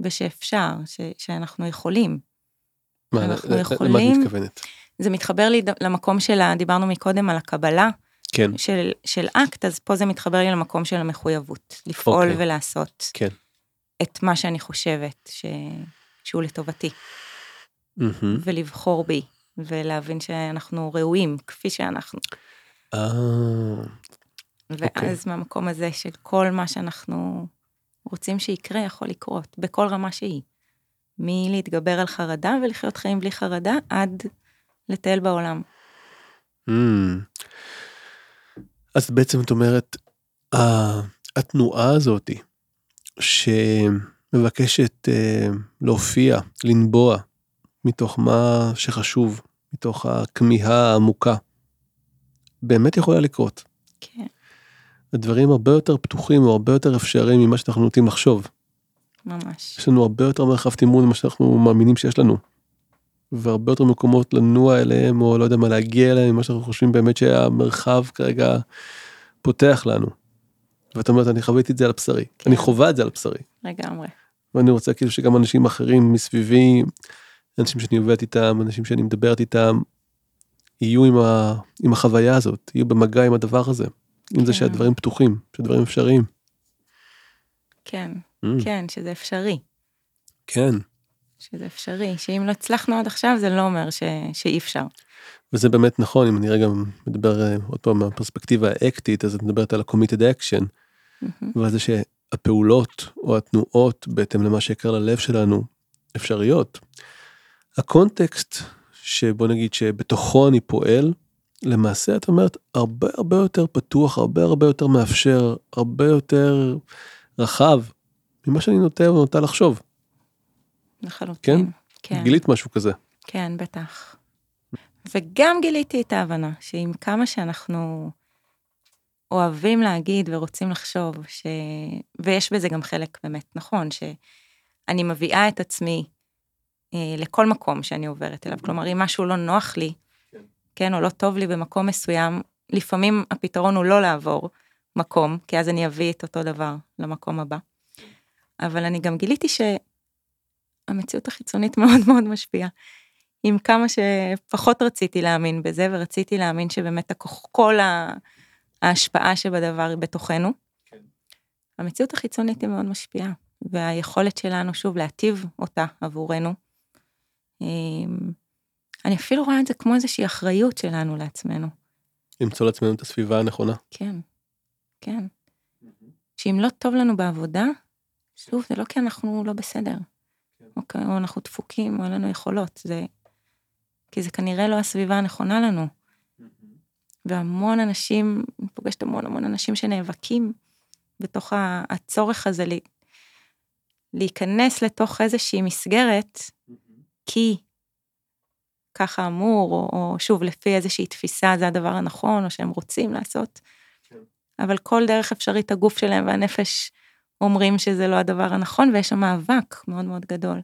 ושאפשר, ש, שאנחנו יכולים. מה, למה את מתכוונת? זה מתחבר לי למקום של, דיברנו מקודם על הקבלה, כן. של, של אקט, אז פה זה מתחבר לי למקום של המחויבות, לפעול אוקיי. ולעשות כן. את מה שאני חושבת ש, שהוא לטובתי, mm-hmm. ולבחור בי, ולהבין שאנחנו ראויים כפי שאנחנו. אה... ואז אוקיי. מהמקום הזה של כל מה שאנחנו רוצים שיקרה יכול לקרות, בכל רמה שהיא. מלהתגבר על חרדה ולחיות חיים בלי חרדה, עד לטייל בעולם. Mm. אז בעצם את אומרת, התנועה הזאתי, שמבקשת אה, להופיע, לנבוע, מתוך מה שחשוב, מתוך הכמיהה העמוקה, באמת יכולה לקרות. כן. הדברים הרבה יותר פתוחים או הרבה יותר אפשריים ממה שאנחנו נוטים לחשוב. ממש. יש לנו הרבה יותר מרחב תימון ממה שאנחנו מאמינים שיש לנו. והרבה יותר מקומות לנוע אליהם, או לא יודע מה, להגיע אליהם, ממה שאנחנו חושבים באמת שהמרחב כרגע פותח לנו. ואת אומרת, אני חוויתי את זה על בשרי, כן. אני חווה את זה על בשרי. לגמרי. ואני רוצה כאילו שגם אנשים אחרים מסביבי, אנשים שאני עובדת איתם, אנשים שאני מדברת איתם, יהיו עם, ה, עם החוויה הזאת, יהיו במגע עם הדבר הזה. כן. עם זה שהדברים פתוחים, שהדברים אפשריים. כן, mm. כן, שזה אפשרי. כן. שזה אפשרי, שאם לא הצלחנו עד עכשיו זה לא אומר ש... שאי אפשר. וזה באמת נכון, אם אני רגע מדבר אה, עוד פעם מהפרספקטיבה האקטית, אז את מדברת על ה-committed action, mm-hmm. ועל זה שהפעולות או התנועות בהתאם למה שיקר ללב שלנו אפשריות. הקונטקסט שבוא נגיד שבתוכו אני פועל, למעשה את אומרת הרבה הרבה יותר פתוח, הרבה הרבה יותר מאפשר, הרבה יותר רחב ממה שאני נוטה ונוטה לחשוב. לחלוטין. כן? גילית משהו כזה. כן, בטח. וגם גיליתי את ההבנה שעם כמה שאנחנו אוהבים להגיד ורוצים לחשוב, ש... ויש בזה גם חלק באמת נכון, שאני מביאה את עצמי אה, לכל מקום שאני עוברת אליו. כלומר, אם משהו לא נוח לי, כן. כן, או לא טוב לי במקום מסוים, לפעמים הפתרון הוא לא לעבור מקום, כי אז אני אביא את אותו דבר למקום הבא. אבל אני גם גיליתי שהמציאות החיצונית מאוד מאוד משפיעה. עם כמה שפחות רציתי להאמין בזה, ורציתי להאמין שבאמת כל ההשפעה שבדבר היא בתוכנו. כן. המציאות החיצונית היא מאוד משפיעה, והיכולת שלנו שוב להטיב אותה עבורנו. אמ, אני אפילו רואה את זה כמו איזושהי אחריות שלנו לעצמנו. למצוא לעצמנו את הסביבה הנכונה. כן, כן. שאם לא טוב לנו בעבודה, שוב, זה לא כי אנחנו לא בסדר. אוקיי, או אנחנו דפוקים, או אין לנו יכולות, זה... כי זה כנראה לא הסביבה הנכונה לנו. והמון אנשים, אני פוגשת המון המון אנשים שנאבקים בתוך הצורך הזה לי, להיכנס לתוך איזושהי מסגרת, כי ככה אמור, או, או שוב, לפי איזושהי תפיסה זה הדבר הנכון, או שהם רוצים לעשות. כן. אבל כל דרך אפשרית הגוף שלהם והנפש אומרים שזה לא הדבר הנכון, ויש שם מאבק מאוד מאוד גדול.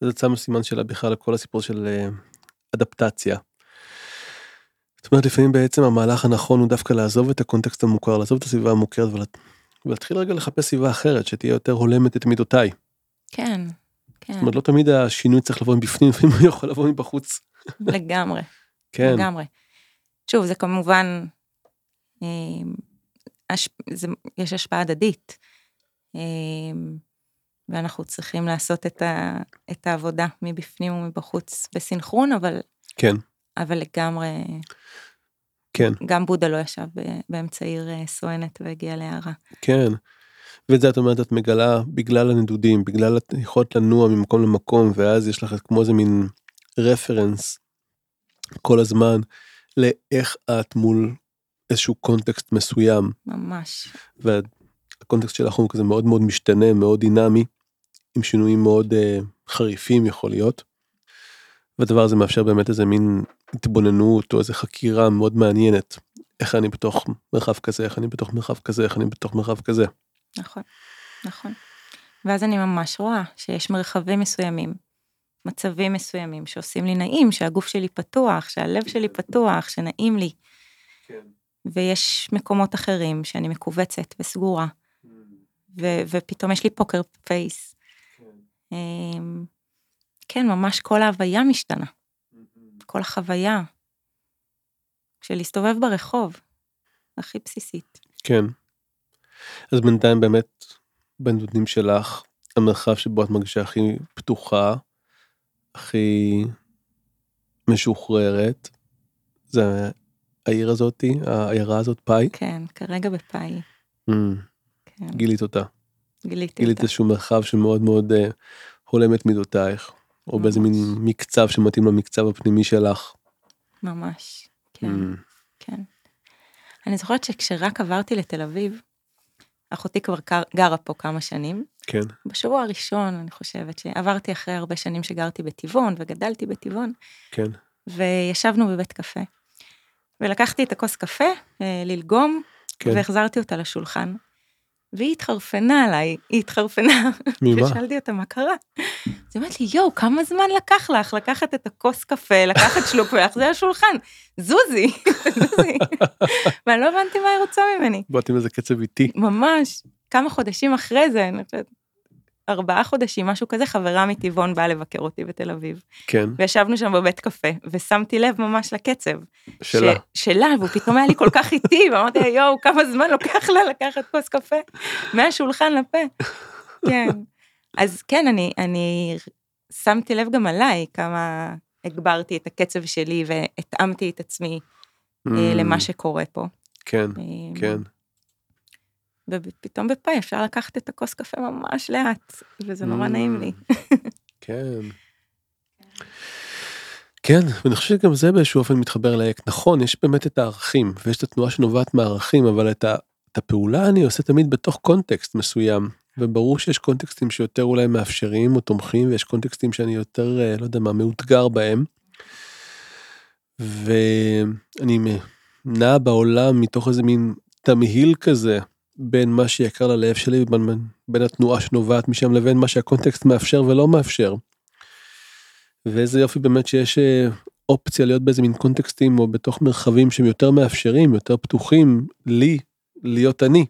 זה שם סימן שאלה בכלל לכל הסיפור של אה, אדפטציה. זאת אומרת לפעמים בעצם המהלך הנכון הוא דווקא לעזוב את הקונטקסט המוכר, לעזוב את הסביבה המוכרת ולהתחיל רגע לחפש סביבה אחרת שתהיה יותר הולמת את מידותיי. כן, כן. זאת אומרת לא תמיד השינוי צריך לבוא מבפנים, לפעמים הוא יכול לבוא מבחוץ. לגמרי. כן. לגמרי. שוב זה כמובן, אה, יש השפעה הדדית. אה, ואנחנו צריכים לעשות את, ה, את העבודה מבפנים ומבחוץ בסינכרון, אבל... כן. אבל לגמרי... כן. גם בודה לא ישב באמצע עיר אה, סואנת והגיע להערה. כן. ואת זה את אומרת את מגלה בגלל הנדודים בגלל את יכולת לנוע ממקום למקום ואז יש לך כמו איזה מין רפרנס כל הזמן לאיך את מול איזשהו קונטקסט מסוים. ממש. והקונטקסט שלך הוא כזה מאוד מאוד משתנה מאוד דינמי עם שינויים מאוד uh, חריפים יכול להיות. והדבר הזה מאפשר באמת איזה מין התבוננות או איזה חקירה מאוד מעניינת איך אני בתוך מרחב כזה איך אני בתוך מרחב כזה איך אני בתוך מרחב כזה. נכון, נכון. ואז אני ממש רואה שיש מרחבים מסוימים, מצבים מסוימים שעושים לי נעים, שהגוף שלי פתוח, שהלב שלי פתוח, שנעים לי. כן. ויש מקומות אחרים שאני מכווצת וסגורה. ו- ופתאום יש לי פוקר פייס, אמ, כן, ממש כל ההוויה משתנה. כל החוויה של להסתובב ברחוב, הכי בסיסית. כן. אז בינתיים באמת, בנדודים שלך, המרחב שבו את מרגישה הכי פתוחה, הכי משוחררת, זה העיר הזאתי, העיירה הזאת, פאי? כן, כרגע בפאי. Mm, כן. גילית אותה. גיליתי גילית איזשהו מרחב שמאוד מאוד uh, הולם את מידותייך, או באיזה מין מקצב שמתאים למקצב הפנימי שלך. ממש, כן, mm. כן. אני זוכרת שכשרק עברתי לתל אביב, אחותי כבר גרה פה כמה שנים. כן. בשבוע הראשון, אני חושבת, שעברתי אחרי הרבה שנים שגרתי בטבעון וגדלתי בטבעון. כן. וישבנו בבית קפה. ולקחתי את הכוס קפה, אה, ללגום, כן. והחזרתי אותה לשולחן. והיא התחרפנה עליי, היא התחרפנה. ממה? ושאלתי אותה מה קרה. אז היא אומרת לי, יואו, כמה זמן לקח לך לקחת את הכוס קפה, לקחת שלוק ולהחזיר לשולחן? זוזי, זוזי. ואני לא הבנתי מה היא רוצה ממני. באתי עם איזה קצב איטי. ממש. כמה חודשים אחרי זה, אני חושבת, ארבעה חודשים, משהו כזה, חברה מטבעון באה לבקר אותי בתל אביב. כן. וישבנו שם בבית קפה, ושמתי לב ממש לקצב. שלה. ש... שלה, והוא פתאום היה לי כל כך איטי, ואמרתי יואו, כמה זמן לוקח לה לקחת כוס קפה מהשולחן לפה. כן. אז כן, אני, אני שמתי לב גם עליי כמה הגברתי את הקצב שלי והתאמתי את עצמי mm. למה שקורה פה. כן, כן. ופתאום בפאי אפשר לקחת את הכוס קפה ממש לאט, וזה נורא mm. נעים לי. כן. כן, ואני חושב שגם זה באיזשהו אופן מתחבר לאקט. נכון, יש באמת את הערכים, ויש את התנועה שנובעת מהערכים, אבל את, ה, את הפעולה אני עושה תמיד בתוך קונטקסט מסוים. וברור שיש קונטקסטים שיותר אולי מאפשרים או תומכים, ויש קונטקסטים שאני יותר, אה, לא יודע מה, מאותגר בהם. ואני נע בעולם מתוך איזה מין תמהיל כזה בין מה שיקר ללב שלי, בין, בין התנועה שנובעת משם לבין מה שהקונטקסט מאפשר ולא מאפשר. ואיזה יופי באמת שיש אה, אופציה להיות באיזה מין קונטקסטים או בתוך מרחבים שהם יותר מאפשרים, יותר פתוחים לי להיות אני.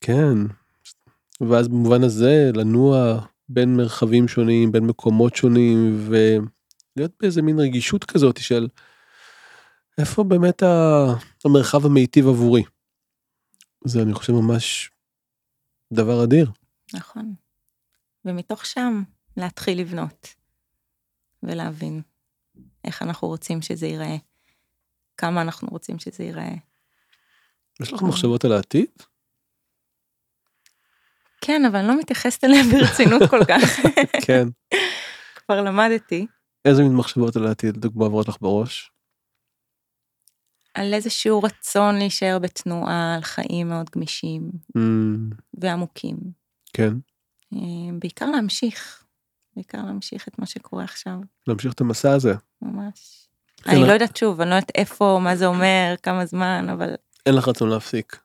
כן, ואז במובן הזה לנוע בין מרחבים שונים, בין מקומות שונים, ולהיות באיזה מין רגישות כזאת של איפה באמת המרחב המיטיב עבורי. זה אני חושב ממש דבר אדיר. נכון. ומתוך שם להתחיל לבנות ולהבין איך אנחנו רוצים שזה ייראה, כמה אנחנו רוצים שזה ייראה. יש לך מחשבות על העתיד? כן, אבל אני לא מתייחסת אליהם ברצינות כל כך. כן. כבר למדתי. איזה מין מחשבות על העתיד, לדוגמה, עוברות לך בראש? על איזשהו רצון להישאר בתנועה, על חיים מאוד גמישים mm. ועמוקים. כן. אה, בעיקר להמשיך, בעיקר להמשיך את מה שקורה עכשיו. להמשיך את המסע הזה. ממש. כן. אני לא יודעת שוב, אני לא יודעת איפה, מה זה אומר, כמה זמן, אבל... אין לך רצון להפסיק.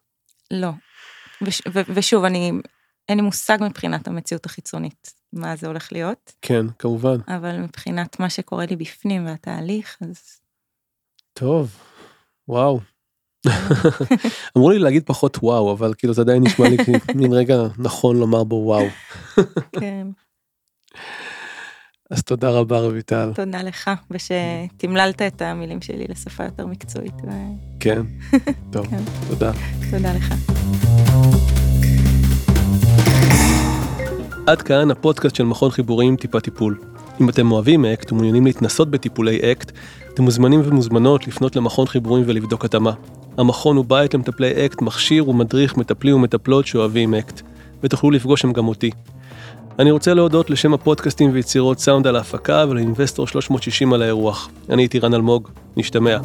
לא. וש, ו, ושוב, אני, אין לי מושג מבחינת המציאות החיצונית, מה זה הולך להיות. כן, כמובן. אבל מבחינת מה שקורה לי בפנים והתהליך, אז... טוב, וואו. אמרו לי להגיד פחות וואו, אבל כאילו זה עדיין נשמע לי מין רגע נכון לומר בו וואו. כן. אז תודה רבה רויטל. תודה לך, ושתמללת את המילים שלי לשפה יותר מקצועית. ו... כן, טוב, כן. תודה. תודה לך. עד כאן הפודקאסט של מכון חיבורים טיפה טיפול. אם אתם אוהבים אקט ומעוניינים להתנסות בטיפולי אקט, אתם מוזמנים ומוזמנות לפנות למכון חיבורים ולבדוק התאמה. המכון הוא בית למטפלי אקט, מכשיר ומדריך מטפלים ומטפלות שאוהבים אקט, ותוכלו לפגוש שם גם אותי. אני רוצה להודות לשם הפודקאסטים ויצירות סאונד על ההפקה ולאינבסטור 360 על האירוח. אני איתי רן אלמוג, נשתמע.